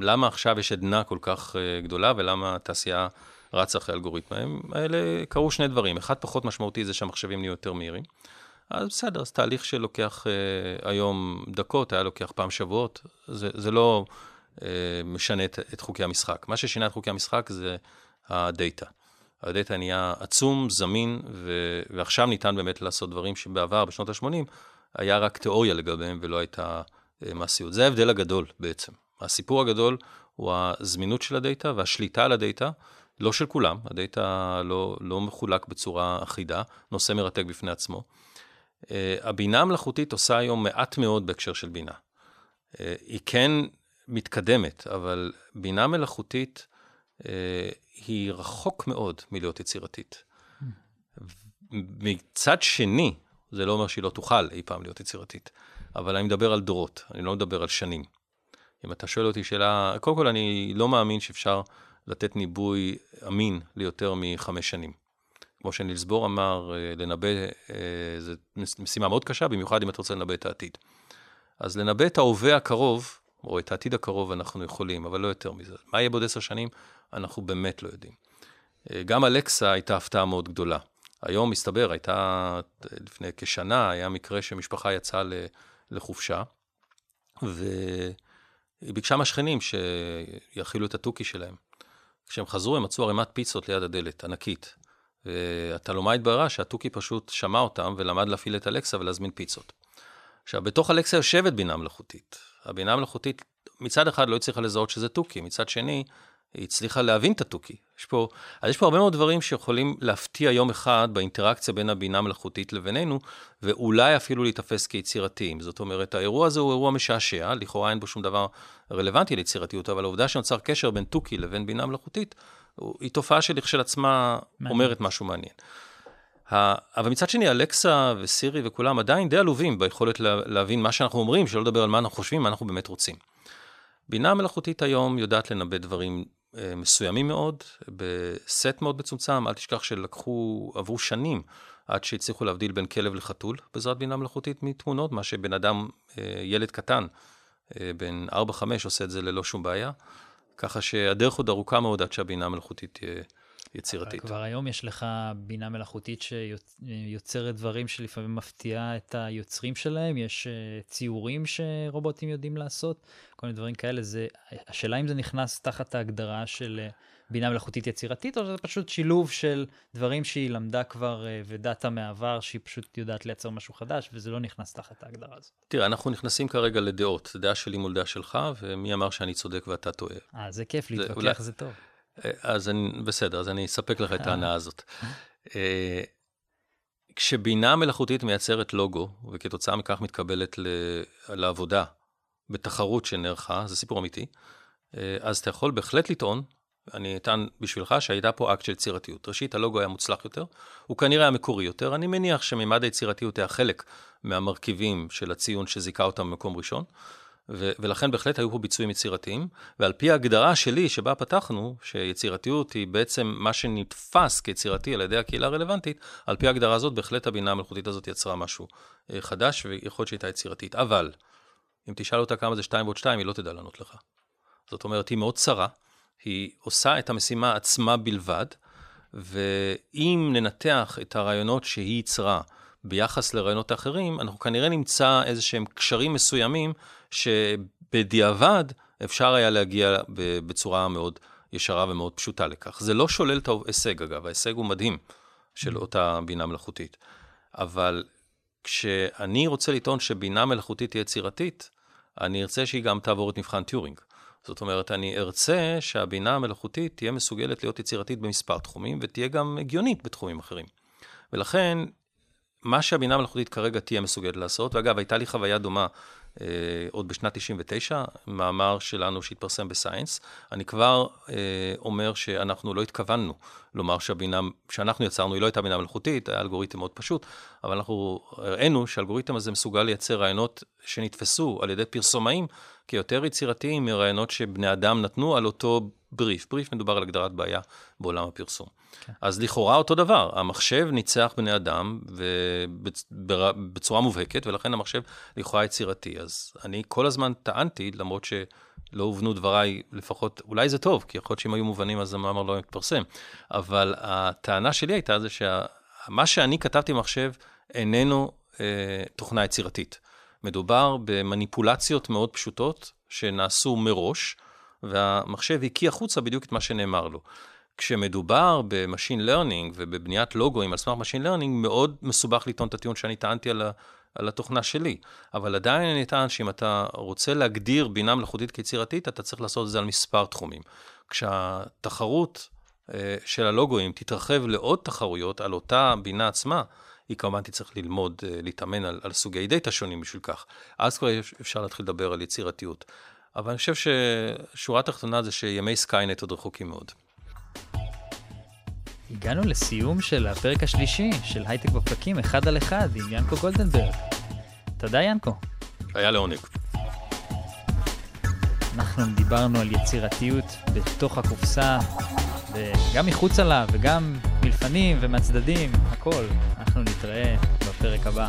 למה עכשיו יש עדנה כל כך אה, גדולה ולמה התעשייה רצה אחרי אלגוריתמים האלה? קרו שני דברים. אחד פחות משמעותי זה שהמחשבים נהיו יותר מהירים. אז בסדר, אז תהליך שלוקח אה, היום דקות, היה לוקח פעם שבועות, זה, זה לא אה, משנה את, את חוקי המשחק. מה ששינה את חוקי המשחק זה הדאטה. הדאטה נהיה עצום, זמין, ו... ועכשיו ניתן באמת לעשות דברים שבעבר, בשנות ה-80, היה רק תיאוריה לגביהם ולא הייתה אה, מעשיות. זה ההבדל הגדול בעצם. הסיפור הגדול הוא הזמינות של הדאטה והשליטה על הדאטה, לא של כולם, הדאטה לא, לא מחולק בצורה אחידה, נושא מרתק בפני עצמו. אה, הבינה המלאכותית עושה היום מעט מאוד בהקשר של בינה. אה, היא כן מתקדמת, אבל בינה מלאכותית היא רחוק מאוד מלהיות יצירתית. מצד שני, זה לא אומר שהיא לא תוכל אי פעם להיות יצירתית, אבל אני מדבר על דורות, אני לא מדבר על שנים. אם אתה שואל אותי שאלה, קודם כל אני לא מאמין שאפשר לתת ניבוי אמין ליותר מחמש שנים. כמו שנילס בור אמר, אה, לנבא, אה, זו משימה מאוד קשה, במיוחד אם אתה רוצה לנבא את העתיד. אז לנבא את ההווה הקרוב, או את העתיד הקרוב אנחנו יכולים, אבל לא יותר מזה. מה יהיה בעוד עשר שנים? אנחנו באמת לא יודעים. אה, גם אלקסה הייתה הפתעה מאוד גדולה. היום מסתבר, הייתה, לפני כשנה, היה מקרה שמשפחה יצאה לחופשה, והיא ביקשה מהשכנים שיאכילו את התוכי שלהם. כשהם חזרו, הם מצאו ערימת פיצות ליד הדלת, ענקית. והתלומה התבררה שהתוכי פשוט שמע אותם ולמד להפעיל את אלקסה ולהזמין פיצות. עכשיו, בתוך אלקסה יושבת בינה מלאכותית. הבינה המלאכותית מצד אחד לא הצליחה לזהות שזה תוכי, מצד שני, היא הצליחה להבין את התוכי. יש פה, אז יש פה הרבה מאוד דברים שיכולים להפתיע יום אחד באינטראקציה בין הבינה המלאכותית לבינינו, ואולי אפילו להיתפס כיצירתיים. זאת אומרת, האירוע הזה הוא אירוע משעשע, לכאורה אין בו שום דבר רלוונטי ליצירתיות, אבל העובדה שנוצר קשר בין תוכי לבין בינה מלאכותית, היא תופעה שלכשלעצמה אומרת משהו מעניין. אבל מצד שני, אלכסה וסירי וכולם עדיין די עלובים ביכולת להבין מה שאנחנו אומרים, שלא לדבר על מה אנחנו חושבים, מה אנחנו באמת רוצים. בינה מלאכותית היום יודעת לנבא דברים אה, מסוימים מאוד, בסט מאוד מצומצם, אל תשכח שלקחו, עברו שנים עד שהצליחו להבדיל בין כלב לחתול בעזרת בינה מלאכותית מתמונות, מה שבן אדם, אה, ילד קטן, אה, בן 4-5 עושה את זה ללא שום בעיה, ככה שהדרך עוד ארוכה מאוד עד שהבינה המלאכותית תהיה יצירתית. כבר היום יש לך בינה מלאכותית שיוצרת דברים שלפעמים מפתיעה את היוצרים שלהם, יש ציורים שרובוטים יודעים לעשות, כל מיני דברים כאלה. זה, השאלה אם זה נכנס תחת ההגדרה של בינה מלאכותית יצירתית, או שזה פשוט שילוב של דברים שהיא למדה כבר ודאטה מהעבר, שהיא פשוט יודעת לייצר משהו חדש, וזה לא נכנס תחת ההגדרה הזאת. תראה, אנחנו נכנסים כרגע לדעות, דעה שלי מול דעה שלך, ומי אמר שאני צודק ואתה טועה. אה, זה כיף להתווכח, זה, אולי... זה טוב. אז אני, בסדר, אז אני אספק לך את ההנאה הזאת. אה, כשבינה מלאכותית מייצרת לוגו, וכתוצאה מכך מתקבלת לעבודה בתחרות שנערכה, זה סיפור אמיתי, אה, אז אתה יכול בהחלט לטעון, אני אטען בשבילך שהייתה פה אקט של יצירתיות. ראשית, הלוגו היה מוצלח יותר, הוא כנראה היה מקורי יותר, אני מניח שממד היצירתיות היה חלק מהמרכיבים של הציון שזיכה אותם במקום ראשון. ו- ולכן בהחלט היו פה ביצועים יצירתיים, ועל פי ההגדרה שלי, שבה פתחנו, שיצירתיות היא בעצם מה שנתפס כיצירתי על ידי הקהילה הרלוונטית, על פי ההגדרה הזאת, בהחלט הבינה המלאכותית הזאת יצרה משהו אה, חדש, ויכול להיות שהייתה יצירתית. אבל, אם תשאל אותה כמה זה 2 ועוד 2, היא לא תדע לענות לך. זאת אומרת, היא מאוד צרה, היא עושה את המשימה עצמה בלבד, ואם ננתח את הרעיונות שהיא ייצרה, ביחס לרעיונות האחרים, אנחנו כנראה נמצא איזה שהם קשרים מסוימים שבדיעבד אפשר היה להגיע בצורה מאוד ישרה ומאוד פשוטה לכך. זה לא שולל את ההישג, אגב, ההישג הוא מדהים של. אותה בינה מלאכותית. אבל כשאני רוצה לטעון שבינה מלאכותית היא יצירתית, אני ארצה שהיא גם תעבור את מבחן טיורינג. זאת אומרת, אני ארצה שהבינה המלאכותית תהיה מסוגלת להיות יצירתית במספר תחומים, ותהיה גם הגיונית בתחומים אחרים. ולכן, מה שהבינה המלאכותית כרגע תהיה מסוגלת לעשות, ואגב, הייתה לי חוויה דומה אה, עוד בשנת 99, מאמר שלנו שהתפרסם בסיינס, אני כבר אה, אומר שאנחנו לא התכוונו לומר שהבינה, שאנחנו יצרנו, היא לא הייתה בינה מלאכותית, היה אלגוריתם מאוד פשוט, אבל אנחנו הראינו שהאלגוריתם הזה מסוגל לייצר רעיונות שנתפסו על ידי פרסומאים כיותר יצירתיים מרעיונות שבני אדם נתנו על אותו בריף. בריף מדובר על הגדרת בעיה בעולם הפרסום. כן. אז לכאורה אותו דבר, המחשב ניצח בני אדם בצורה מובהקת, ולכן המחשב לכאורה יצירתי. אז אני כל הזמן טענתי, למרות שלא הובנו דבריי, לפחות, אולי זה טוב, כי יכול להיות שאם היו מובנים אז המאמר לא מתפרסם, אבל הטענה שלי הייתה זה שמה שאני כתבתי במחשב איננו אה, תוכנה יצירתית. מדובר במניפולציות מאוד פשוטות שנעשו מראש, והמחשב הקיא החוצה בדיוק את מה שנאמר לו. כשמדובר ב machine learning ובבניית לוגוים על סמך machine learning, מאוד מסובך לטעון את הטיעון שאני טענתי על, על התוכנה שלי. אבל עדיין אני אטען שאם אתה רוצה להגדיר בינה מלאכותית כיצירתית, אתה צריך לעשות את זה על מספר תחומים. כשהתחרות אה, של הלוגוים תתרחב לעוד תחרויות על אותה בינה עצמה, היא כמובן תצטרך ללמוד, אה, להתאמן על, על סוגי data שונים בשביל כך. אז כבר אפשר להתחיל לדבר על יצירתיות. אבל אני חושב ששורה התחתונה זה שימי סקיינט עוד רחוקים מאוד. הגענו לסיום של הפרק השלישי של הייטק בפקקים, אחד על אחד, עם ינקו גולדנברג. תודה, ינקו. היה לעונג. אנחנו דיברנו על יצירתיות בתוך הקופסה, וגם מחוצה לה, וגם מלפנים ומהצדדים, הכל. אנחנו נתראה בפרק הבא.